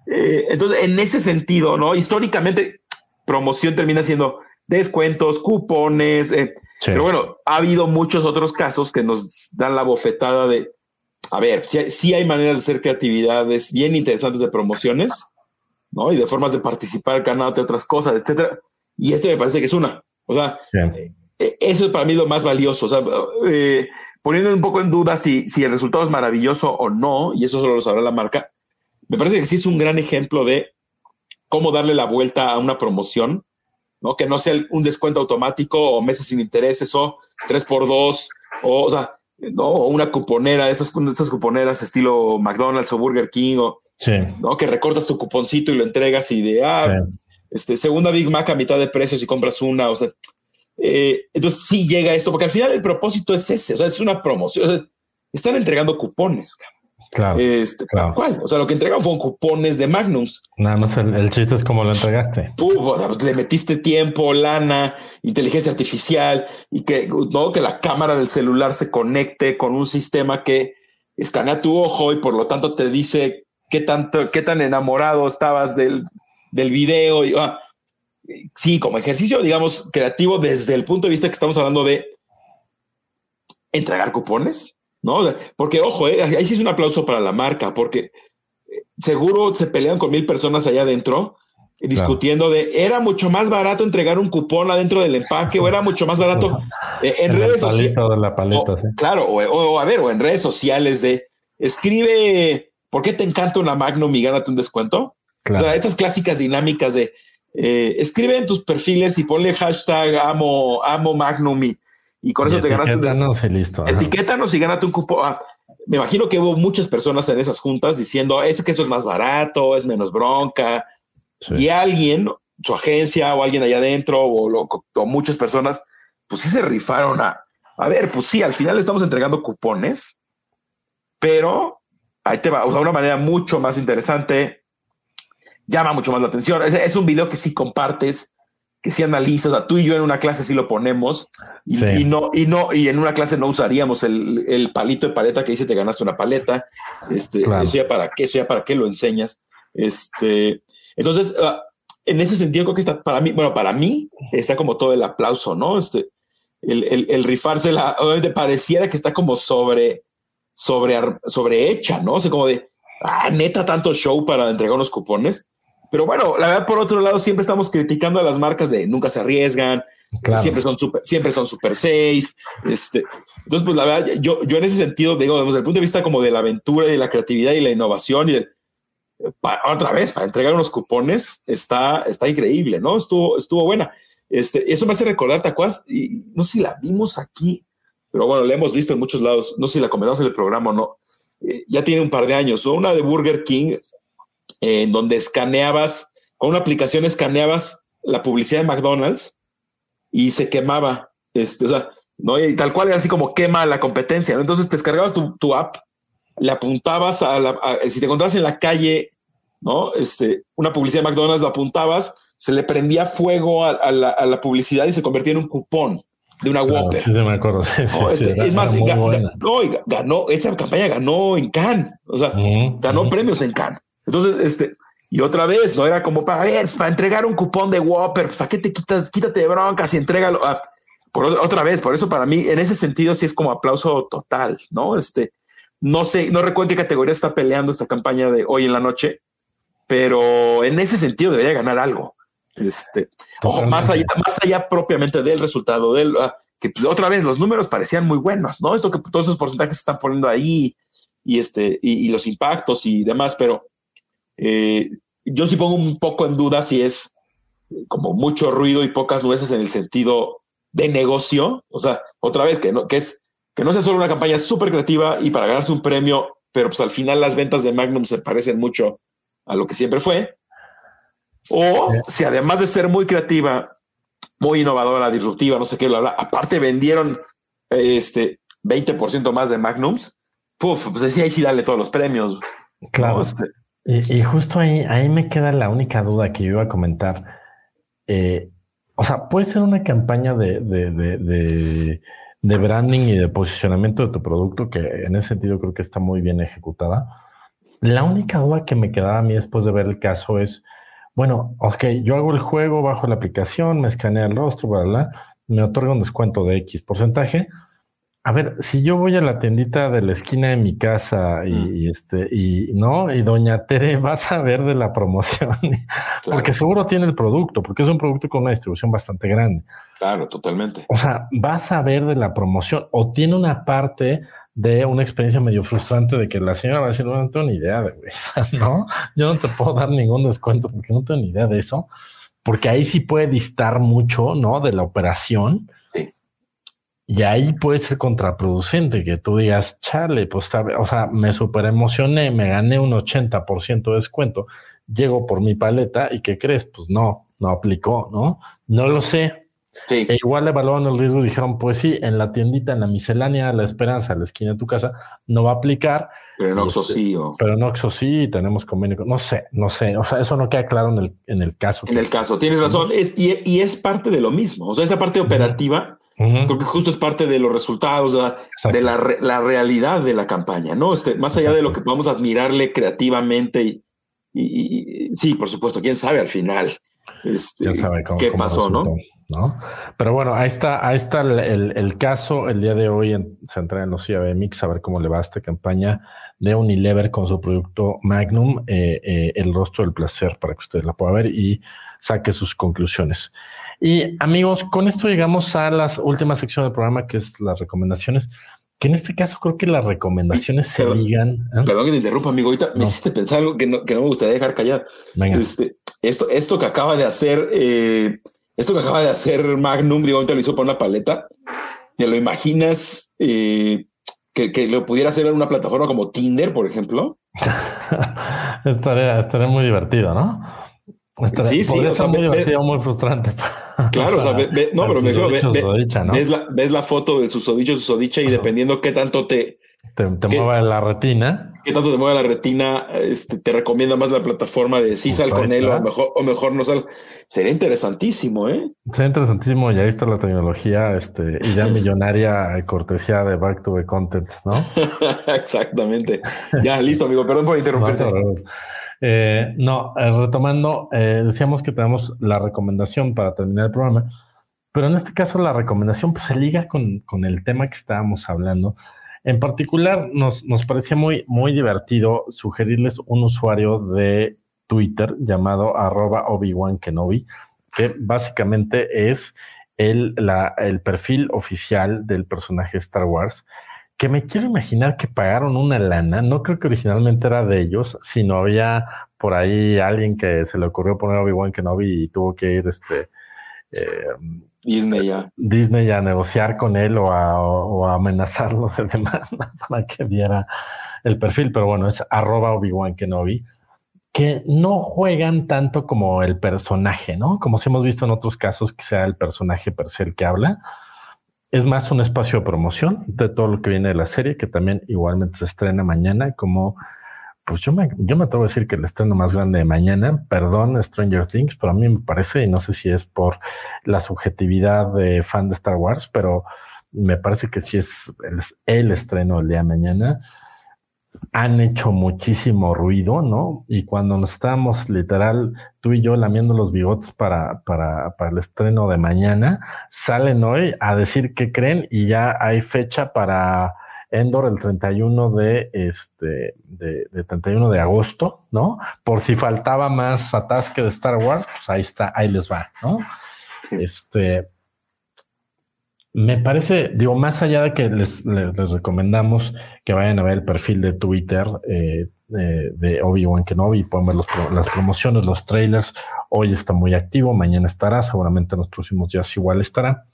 Speaker 2: Eh, entonces, en ese sentido, ¿no? Históricamente, promoción termina siendo descuentos, cupones, eh, pero bueno, ha habido muchos otros casos que nos dan la bofetada de, a ver, sí, hay maneras de hacer creatividades bien interesantes de promociones, ¿no? Y de formas de participar ganándote otras cosas, etcétera. Y este me parece que es una. O sea, eh, eso es para mí lo más valioso. O sea, eh, poniendo un poco en duda si, si el resultado es maravilloso o no, y eso solo lo sabrá la marca, me parece que sí es un gran ejemplo de cómo darle la vuelta a una promoción, ¿no? Que no sea un descuento automático o meses sin intereses o 3 por 2 o, o sea, no, una cuponera, esas, estas cuponeras estilo McDonald's o Burger King o ¿no? que recortas tu cuponcito y lo entregas y de ah, este, segunda Big Mac a mitad de precio si compras una, o sea, eh, entonces sí llega esto, porque al final el propósito es ese, o sea, es una promoción, están entregando cupones.
Speaker 1: Claro,
Speaker 2: este. O sea, lo que entregan fueron cupones de Magnums.
Speaker 1: Nada más el, chiste es cómo lo entregaste.
Speaker 2: Pues, le metiste tiempo, lana, inteligencia artificial y que, ¿no? que la cámara del celular se conecte con un sistema que escanea tu ojo y por lo tanto te dice qué tanto, qué tan enamorado estabas del, del video. Y, ah, sí, como ejercicio, digamos, creativo desde el punto de vista que estamos hablando de entregar cupones, ¿no? Porque, ojo, eh, ahí sí es un aplauso para la marca, porque eh, seguro se pelean con mil personas allá adentro discutiendo de era mucho más barato entregar un cupón adentro del empaque o era mucho más barato eh, en, redes sociales. Claro, o, a ver, o en redes sociales de escribe ¿por qué te encanta una Magnum y gánate un descuento? O sea, estas clásicas dinámicas de eh, escribe en tus perfiles y ponle hashtag amo, amo Magnum y, con eso te ganas
Speaker 1: un listo.
Speaker 2: Etiquétanos y gánate un cupón. Ah, me imagino que hubo muchas personas en esas juntas diciendo es que eso es más barato, es menos bronca. Y alguien, su agencia o alguien allá adentro o, o, muchas personas, pues sí se rifaron a, a ver, pues sí, al final estamos entregando cupones, pero ahí te va, de una manera mucho más interesante, llama mucho más la atención. Es, un video que si compartes, que si analizas, o sea, tú y yo en una clase sí lo ponemos y, no, y no, y en una clase no usaríamos el, palito de paleta que dice te ganaste una paleta. Este, eso ya para qué, eso ya para qué lo enseñas. Este, entonces, ah, en ese sentido creo que está para mí, bueno, para mí está como todo el aplauso, ¿no? Este, el, el, el rifarse la, obviamente pareciera que está como sobre, sobre, sobre hecha, ¿no? O sea, como de, ah, neta, tanto show para entregar unos cupones. Pero bueno, la verdad, por otro lado, siempre estamos criticando a las marcas de nunca se arriesgan, siempre son súper, siempre son super safe. Este, entonces, pues la verdad, yo, yo en ese sentido, digo, desde el punto de vista como de la aventura y la creatividad y la innovación y otra vez, para entregar unos cupones, está, está increíble, ¿no? Estuvo, estuvo buena. Este, eso me hace recordar, Tacuas, y no sé si la vimos aquí, pero bueno, la hemos visto en muchos lados. No sé si la comentamos en el programa o no. Eh, ya tiene un par de años. Una de Burger King, en donde escaneabas, con una aplicación escaneabas la publicidad de McDonald's y se quemaba. Este, o sea, ¿no? Y tal cual era así como quema la competencia. Entonces te descargabas tu, app, le apuntabas a la, si te encontrabas en la calle, ¿no? Este, una publicidad de McDonald's, lo apuntabas, se le prendía fuego a, la, a la publicidad y se convertía en un cupón de una Whopper.
Speaker 1: Sí, me acuerdo.
Speaker 2: Este, es más, ganó, esa campaña ganó en Cannes, o sea, ganó premios en Cannes. Entonces, este, y otra vez, no era como para ver, para entregar un cupón de Whopper, ¿para qué te quitas? Quítate de broncas y entrégalo. por otra vez, por eso para mí, en ese sentido, sí es como aplauso total, ¿no? Este, no sé, no recuerdo qué categoría está peleando esta campaña de hoy en la noche, pero en ese sentido debería ganar algo. Este, ojo, más allá, más allá propiamente del resultado, del, ah, que pues, otra vez los números parecían muy buenos, ¿no? Esto que todos esos porcentajes se están poniendo ahí y, este, y, los impactos y demás, pero eh, yo sí pongo un poco en duda si es como mucho ruido y pocas nueces en el sentido de negocio. O sea, otra vez, que, no, que es que no sea solo una campaña súper creativa y para ganarse un premio, pero pues al final las ventas de Magnum se parecen mucho a lo que siempre fue. O si además de ser muy creativa, muy innovadora, disruptiva, no sé qué, bla, bla, aparte vendieron este 20% más de Magnums, puf, pues así ahí sí dale todos los premios.
Speaker 1: Claro. Este, y, justo ahí, ahí me queda la única duda que yo iba a comentar. Eh, o sea, puede ser una campaña de, de, de, branding y de posicionamiento de tu producto que en ese sentido creo que está muy bien ejecutada. La única duda que me quedaba a mí después de ver el caso es, bueno, ok, yo hago el juego, bajo la aplicación, me escanea el rostro, bla, bla, me otorga un descuento de X porcentaje, a ver, si yo voy a la tiendita de la esquina de mi casa y, este, y no, y doña Tere va a saber de la promoción, porque seguro tiene el producto, porque es un producto con una distribución bastante grande.
Speaker 2: Claro, totalmente.
Speaker 1: O sea, va a saber de la promoción o tiene una parte de una experiencia medio frustrante de que la señora va a decir, no, no tengo ni idea de eso, ¿no? Yo no te puedo dar ningún descuento porque no tengo ni idea de eso, porque ahí sí puede distar mucho, ¿no? De la operación y ahí puede ser contraproducente que tú digas, chale, pues, o sea, me super emocioné, me gané un 80% de descuento, llego por mi paleta y ¿qué crees? Pues no, no aplicó, ¿no? No lo sé. Sí. E igual evaluaron el riesgo y dijeron, pues sí, en la tiendita, en la miscelánea, la esperanza, la esquina de tu casa, no va a aplicar.
Speaker 2: Pero en Oxo este, sí.
Speaker 1: Pero en Oxo sí, tenemos convenio. No sé, no sé. O sea, eso no queda claro en el, en el caso.
Speaker 2: En el caso, tienes razón. Es, y, y, es parte de lo mismo. O sea, esa parte operativa porque justo es parte de los resultados, de la, la, realidad de la campaña, ¿no? Este, más allá de lo que podamos admirarle creativamente y, sí, por supuesto, quién sabe al final este, qué pasó, ¿no?
Speaker 1: ¿no? Pero bueno, ahí está, ahí está el, el, caso el día de hoy en, se entra en los Mix a ver cómo le va a esta campaña de Unilever con su producto Magnum, eh, eh, el rostro del placer, para que ustedes la puedan ver y saque sus conclusiones. Y amigos, con esto llegamos a las últimas secciones del programa, que es las recomendaciones. Que en este caso creo que las recomendaciones se digan.
Speaker 2: ¿eh? Perdón que te interrumpa, amigo. Ahorita me hiciste pensar algo que no, que no me gustaría dejar callar. Este, esto, esto que acaba de hacer, eh, esto que acaba de hacer Magnum, digo, ahorita lo hizo por una paleta. ¿Te lo imaginas eh, que, que, lo pudiera hacer en una plataforma como Tinder, por ejemplo?
Speaker 1: estaría, estaría muy divertido, ¿no? Sí, sí, o sea, muy muy frustrante.
Speaker 2: Claro, o sea, no, pero me dijo, ves, la, ves la foto del susodicho, susodicha y dependiendo qué tanto te...
Speaker 1: Te, te mueva la retina.
Speaker 2: Qué tanto te mueve la retina, este, te recomienda más la plataforma de si sal con él o mejor, o mejor no sal. Sería interesantísimo, ¿eh?
Speaker 1: Sería interesantísimo y ahí está la tecnología, este, idea millonaria, cortesía de Back to the Content, ¿no?
Speaker 2: Exactamente. Ya, listo, amigo, perdón por interrumpirte.
Speaker 1: Eh, no, eh, retomando, eh, decíamos que tenemos la recomendación para terminar el programa, pero en este caso la recomendación pues, se liga con, con el tema que estábamos hablando. En particular, nos, nos parecía muy, muy divertido sugerirles un usuario de Twitter llamado arroba Obi-Wan Kenobi, que básicamente es el, la, el perfil oficial del personaje Star Wars que me quiero imaginar que pagaron una lana. No creo que originalmente era de ellos, sino había por ahí alguien que se le ocurrió poner Obi-Wan Kenobi y tuvo que ir este
Speaker 2: eh, Disney ya.
Speaker 1: Disney a negociar con él o a, amenazarlo de demanda para que diera el perfil. Pero bueno, es arroba Obi-Wan Kenobi que no juegan tanto como el personaje, ¿no? Como si hemos visto en otros casos que sea el personaje per se el que habla, es más un espacio de promoción de todo lo que viene de la serie, que también igualmente se estrena mañana, como pues yo me, yo me atrevo a decir que el estreno más grande de mañana, perdón, Stranger Things, pero a mí me parece, y no sé si es por la subjetividad de fan de Star Wars, pero me parece que sí es el, el estreno el día de mañana han hecho muchísimo ruido, ¿no? Y cuando nos estábamos literal, tú y yo lamiendo los bigotes para, para, para el estreno de mañana, salen hoy a decir que creen y ya hay fecha para Endor el 31 de este de, de 31 de agosto, ¿no? Por si faltaba más atasque de Star Wars, pues ahí está, ahí les va, ¿no? Este, me parece, digo, más allá de que les, recomendamos que vayan a ver el perfil de Twitter eh, eh, de Obi-Wan Kenobi, pueden ver las promociones, los trailers. Hoy está muy activo, mañana estará, seguramente en los próximos días igual estará.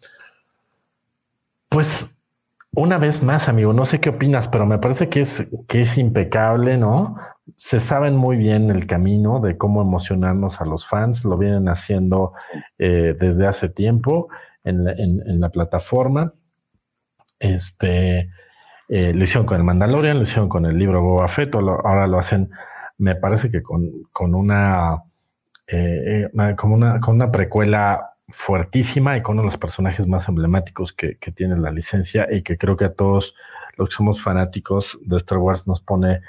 Speaker 1: Pues una vez más, amigo, no sé qué opinas, pero me parece que es, que es impecable, ¿no? Se saben muy bien el camino de cómo emocionarnos a los fans, lo vienen haciendo eh, desde hace tiempo en la, plataforma. Este, eh, lo hicieron con el Mandalorian, lo hicieron con el libro Boba Fett, ahora lo hacen, me parece que con, con una, eh, eh, con una, con una precuela fuertísima y con uno de los personajes más emblemáticos que, que, tiene la licencia y que creo que a todos los que somos fanáticos de Star Wars nos pone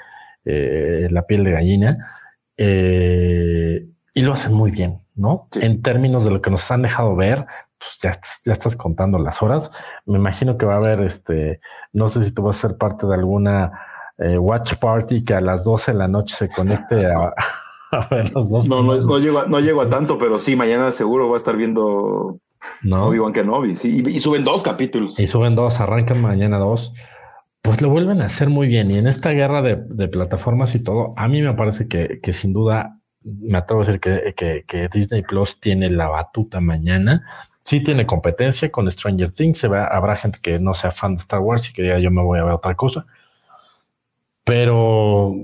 Speaker 1: la piel de gallina. y lo hacen muy bien, ¿no? En términos de lo que nos han dejado ver, pues ya, ya estás contando las horas. Me imagino que va a haber este, no sé si tú vas a ser parte de alguna eh, watch party que a las 12 de la noche se conecte a, ver los dos.
Speaker 2: No, no, no, llego a, no llego a tanto, pero sí, mañana seguro va a estar viendo no. Obi-Wan Kenobi. Sí, y, suben dos capítulos.
Speaker 1: Y suben dos, arrancan mañana dos. Pues lo vuelven a hacer muy bien. Y en esta guerra de, de plataformas y todo, a mí me parece que, que sin duda me atrevo a decir que, que, Disney Plus tiene la batuta mañana. Sí tiene competencia con Stranger Things. Se va, habrá gente que no sea fan de Star Wars y que diga yo me voy a ver otra cosa. Pero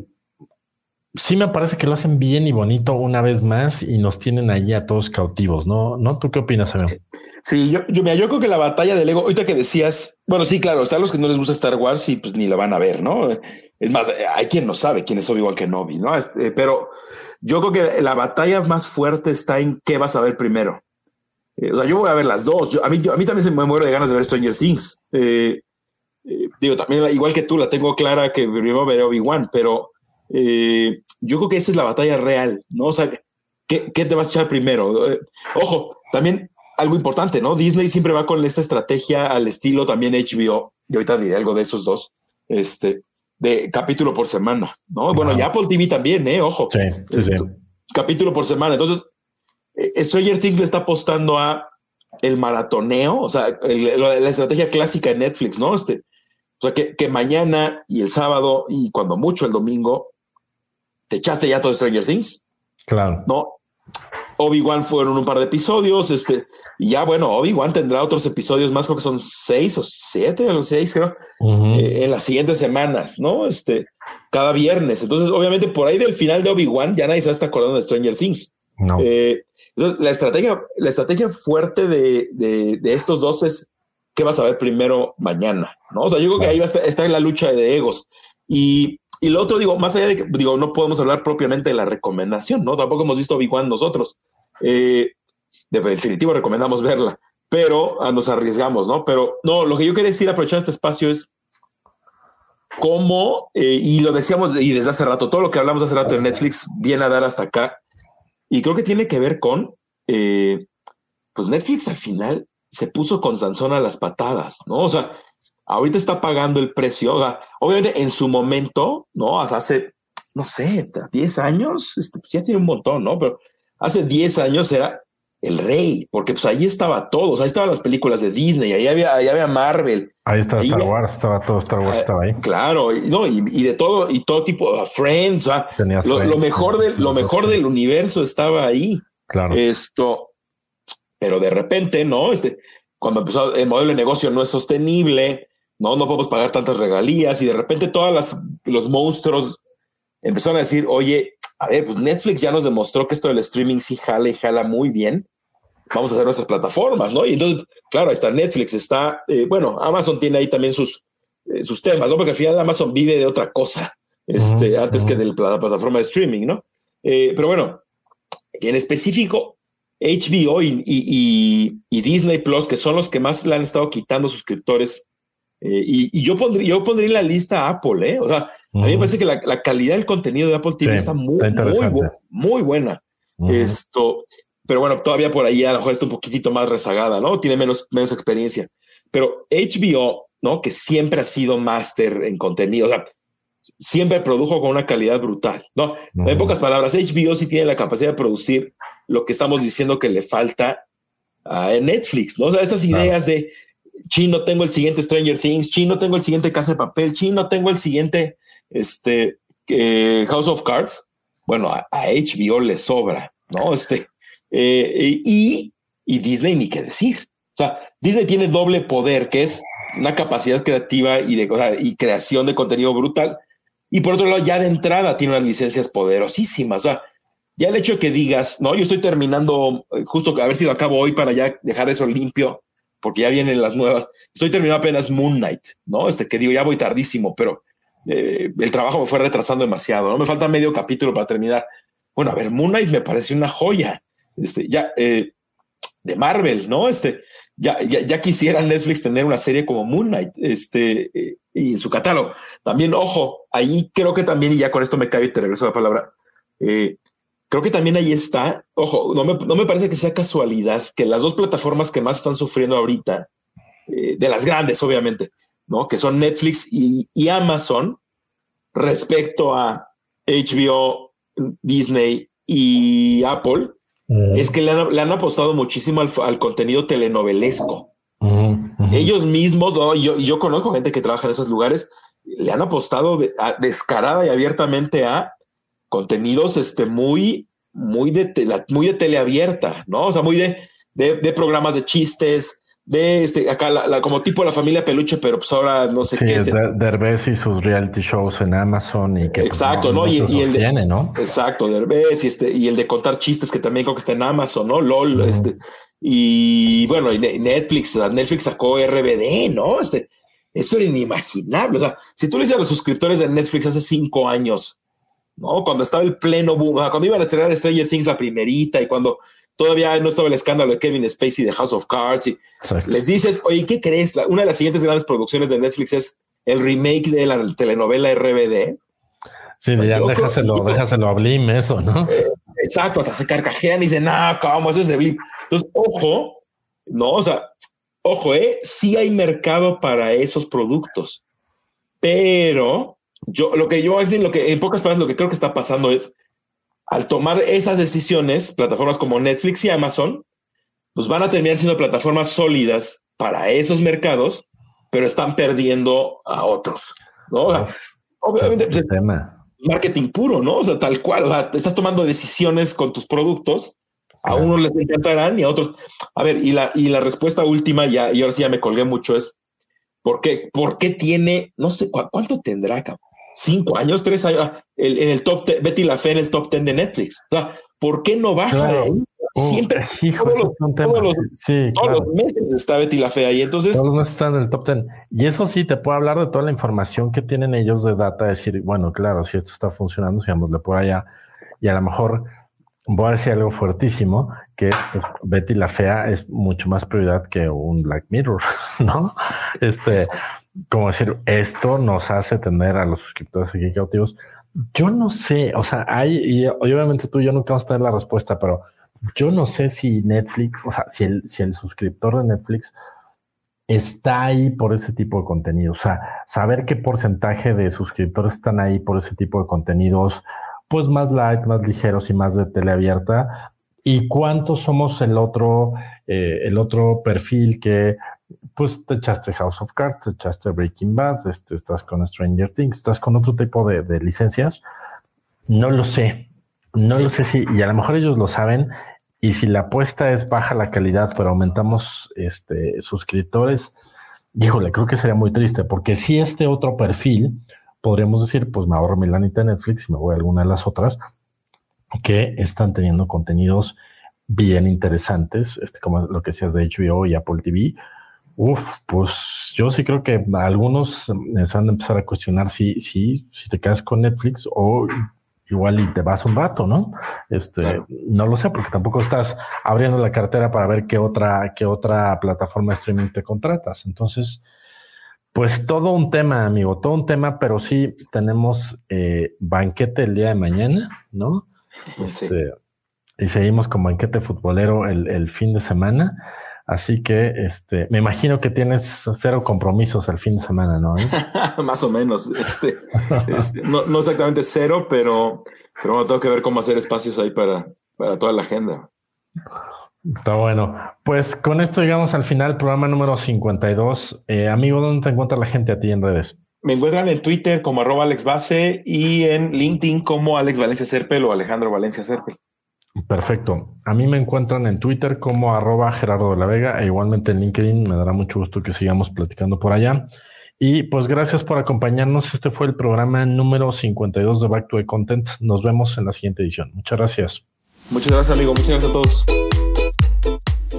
Speaker 1: sí me parece que lo hacen bien y bonito una vez más y nos tienen ahí a todos cautivos, ¿no? ¿No? ¿Tú qué opinas, amigo?
Speaker 2: Sí, yo, yo, yo creo que la batalla del ego, ahorita que decías, bueno, sí, claro, están los que no les gusta Star Wars y pues ni la van a ver, ¿no? Es más, hay quien no sabe quién es Obi-Wan Kenobi, ¿no? Este, pero yo creo que la batalla más fuerte está en qué vas a ver primero. Eh, o sea, yo voy a ver las dos. a, mí, a mí también se me muero de ganas de ver Stranger Things. Eh, eh, digo, también igual que tú, la tengo clara que primero veré Obi-Wan, pero yo creo que esa es la batalla real, ¿no? O sea, ¿qué, qué te vas a echar primero? ojo, también algo importante, ¿no? Disney siempre va con esta estrategia al estilo también HBO, y ahorita diré algo de esos dos. Este, de capítulo por semana, ¿no? Bueno, y Apple TV también, ¿eh? Ojo. Sí, sí, Capítulo por semana. Entonces, eh, Stranger Things le está apostando a el maratoneo, o sea, la estrategia clásica de Netflix, ¿no? Este, o sea, que, que, mañana y el sábado y cuando mucho el domingo te echaste ya todo Stranger Things.
Speaker 1: Claro.
Speaker 2: ¿No? Obi-Wan fueron un par de episodios, este, y ya bueno, Obi-Wan tendrá otros episodios más, creo que son seis o siete, a los seis, creo, eh, en las siguientes semanas, ¿no? Este, cada viernes. Entonces, obviamente, por ahí del final de Obi-Wan ya nadie se está acordando de Stranger Things. Eh, la estrategia, la estrategia fuerte de, de, estos dos es qué vas a ver primero mañana, ¿no? O sea, yo creo que ahí va a estar, en la lucha de egos. Y, y lo otro, digo, más allá de que, digo, no podemos hablar propiamente de la recomendación, ¿no? Tampoco hemos visto Obi-Wan nosotros. Eh, de definitivo recomendamos verla, pero ah, nos arriesgamos, ¿no? Pero no, lo que yo quería decir, aprovechar este espacio es cómo, eh, y lo decíamos y desde hace rato, todo lo que hablamos hace rato de Netflix viene a dar hasta acá, y creo que tiene que ver con, eh, pues Netflix al final se puso con Sansón a las patadas, ¿no? O sea, ahorita está pagando el precio, obviamente en su momento, ¿no? Hace, no sé, 10 años, este, pues ya tiene un montón, ¿no? Pero hace 10 años era el rey, porque pues ahí estaba todo, ahí estaban las películas de Disney, ahí había, ahí había Marvel.
Speaker 1: Ahí estaba Star Wars, estaba todo Star Wars, ah, estaba ahí.
Speaker 2: Claro, y, no, y, de todo, y todo tipo, de Friends, lo, mejor del, lo mejor del universo estaba ahí.
Speaker 1: Claro.
Speaker 2: Esto, pero de repente, ¿no? Este, cuando empezó el modelo de negocio no es sostenible, no, no podemos pagar tantas regalías, y de repente todas las, los monstruos empezaron a decir, oye, a ver, pues Netflix ya nos demostró que esto del streaming sí jala y jala muy bien. Vamos a hacer nuestras plataformas, ¿no? Y entonces, claro, está Netflix, está, eh, bueno, Amazon tiene ahí también sus, eh, sus temas, ¿no? Porque al final Amazon vive de otra cosa, este, antes que de la plataforma de streaming, ¿no? Eh, pero bueno, en específico, HBO y, y, Disney Plus, que son los que más le han estado quitando suscriptores eh, y, yo pondría, yo pondría en la lista a Apple, ¿eh? O sea, a mí me parece que la, calidad del contenido de Apple TV está muy, muy, muy, buena. Esto, pero bueno, todavía por ahí a lo mejor está un poquitito más rezagada, ¿no? Tiene menos, menos experiencia. Pero HBO, ¿no? Que siempre ha sido máster en contenido, o sea, siempre produjo con una calidad brutal, ¿no? En pocas palabras, HBO sí tiene la capacidad de producir lo que estamos diciendo que le falta a Netflix, ¿no? O sea, estas ideas de chino tengo el siguiente Stranger Things, chino tengo el siguiente Casa de Papel, chino tengo el siguiente este, eh, House of Cards. Bueno, a, HBO le sobra, ¿no? Este, eh, y, y Disney ni qué decir. O sea, Disney tiene doble poder, que es una capacidad creativa y de creación de contenido brutal. Y por otro lado, ya de entrada tiene unas licencias poderosísimas. O sea, ya el hecho de que digas, no, yo estoy terminando, eh, justo a ver si lo acabo hoy para ya dejar eso limpio porque ya vienen las nuevas. Estoy terminando apenas Moon Knight, ¿no? Este que digo, ya voy tardísimo, pero eh, el trabajo me fue retrasando demasiado, ¿no? Me falta medio capítulo para terminar. Bueno, a ver, Moon Knight me parece una joya. Este, ya, eh, de Marvel, ¿no? Este, ya, ya, quisiera Netflix tener una serie como Moon Knight, este, eh, y en su catálogo. También, ojo, ahí creo que también, y ya con esto me cae y te regreso la palabra, creo que también ahí está. Ojo, no me, no me parece que sea casualidad que las dos plataformas que más están sufriendo ahorita, eh, de las grandes, obviamente, ¿no? Que son Netflix y, y Amazon, respecto a HBO, Disney y Apple, es que le han, apostado muchísimo al, contenido telenovelesco. Ellos mismos, yo, yo conozco gente que trabaja en esos lugares, le han apostado descarada y abiertamente a contenidos este, muy, muy de, muy de teleabierta, ¿no? O sea, muy de, de programas de chistes, de este, acá la, como tipo la familia peluche, pero pues ahora no sé qué.
Speaker 1: Este. Derbez y sus reality shows en Amazon y que.
Speaker 2: Pues, Exacto, ¿no? Y, el de, ¿no? Exacto, Derbez y este, y el de contar chistes que también creo que está en Amazon, ¿no? LOL, este. Y bueno, y Netflix, Netflix sacó RBD, ¿no? Este, eso era inimaginable. O sea, si tú le dices a los suscriptores de Netflix hace cinco años, ¿no? Cuando estaba el pleno boom, cuando iban a estrenar Stranger Things la primerita y cuando todavía no estaba el escándalo de Kevin Spacey de House of Cards y les dices, oye, ¿qué crees? una de las siguientes grandes producciones de Netflix es el remake de la telenovela RBD.
Speaker 1: Sí, ya déjaselo, déjaselo a Blim eso, ¿no?
Speaker 2: Eh, exacto, o sea, se carcajean y dicen, no, ¿cómo? Eso es de Blim. Entonces, ojo, no, o sea, ojo, eh, sí hay mercado para esos productos, pero yo, lo que yo, lo que en pocas palabras, lo que creo que está pasando es, al tomar esas decisiones, plataformas como Netflix y Amazon, pues van a terminar siendo plataformas sólidas para esos mercados, pero están perdiendo a otros, ¿no? obviamente, pues, marketing puro, ¿no? O sea, tal cual, o sea, estás tomando decisiones con tus productos, a unos les encantarán y a otros. A ver, y la, y la respuesta última, ya, y ahora sí ya me colgué mucho, es ¿por qué, por qué tiene, no sé cuánto tendrá, cabrón? Cinco años, tres años, ah, en el top, Betty la Fe en el top ten de Netflix. O sea, ¿por qué no baja Siempre, todos, los, meses está Betty la Fe ahí. Entonces,
Speaker 1: todos los meses están en el top ten. Y eso sí, te puedo hablar de toda la información que tienen ellos de data, decir, bueno, claro, si esto está funcionando, sigámosle por allá. Y a lo mejor voy a decir algo fuertísimo, que pues, Betty la Fea es mucho más prioridad que un Black Mirror, ¿no? Este, como decir, esto nos hace tener a los suscriptores aquí cautivos. Yo no sé, o sea, hay, y obviamente tú y yo nunca vamos a tener la respuesta, pero yo no sé si Netflix, o sea, si el, si el suscriptor de Netflix está ahí por ese tipo de contenido, o sea, saber qué porcentaje de suscriptores están ahí por ese tipo de contenidos, pues más light, más ligeros y más de teleabierta, y cuántos somos el otro, eh, el otro perfil que pues te echaste House of Cards, te echaste Breaking Bad, este, estás con Stranger Things, estás con otro tipo de, licencias. No lo sé, no lo sé si, y a lo mejor ellos lo saben, y si la apuesta es baja la calidad, pero aumentamos este, suscriptores, híjole, creo que sería muy triste, porque si este otro perfil, podríamos decir, pues me ahorro mi lanita Netflix y me voy a alguna de las otras, que están teniendo contenidos bien interesantes, este, como lo que decías de HBO y Apple TV, Uf, pues yo sí creo que algunos se van a empezar a cuestionar si, si, si te quedas con Netflix o igual y te vas un rato, ¿no? Este, no lo sé, porque tampoco estás abriendo la cartera para ver qué otra, qué otra plataforma de streaming te contratas. Entonces, pues todo un tema, amigo, todo un tema, pero sí tenemos eh, banquete el día de mañana, ¿no? Este, y seguimos con banquete futbolero el, el fin de semana. Así que este, me imagino que tienes cero compromisos al fin de semana, ¿no?
Speaker 2: Más o menos. Este, este, no, exactamente cero, pero, pero bueno, tengo que ver cómo hacer espacios ahí para, para toda la agenda.
Speaker 1: Está bueno. Pues con esto llegamos al final, programa número 52. Eh, amigo, ¿dónde te encuentra la gente a ti en redes?
Speaker 2: Me encuentran en Twitter como arroba Alex Base y en LinkedIn como Alex Valencia Serpel o Alejandro Valencia Serpel.
Speaker 1: Perfecto. A mí me encuentran en Twitter como arroba Gerardo de la Vega e igualmente en LinkedIn. Me dará mucho gusto que sigamos platicando por allá. Y pues gracias por acompañarnos. Este fue el programa número 52 de Back to the Content. Nos vemos en la siguiente edición. Muchas gracias.
Speaker 2: Muchas gracias, amigo. Muchas gracias a todos.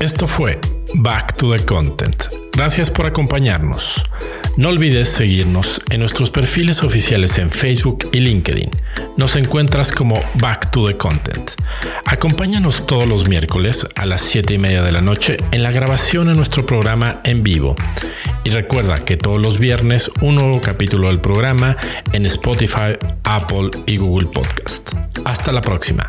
Speaker 1: Esto fue Back to the Content. Gracias por acompañarnos. No olvides seguirnos en nuestros perfiles oficiales en Facebook y LinkedIn. Nos encuentras como Back to the Content. Acompáñanos todos los miércoles a las 7 y media de la noche en la grabación de nuestro programa en vivo. Y recuerda que todos los viernes un nuevo capítulo del programa en Spotify, Apple y Google Podcast. Hasta la próxima.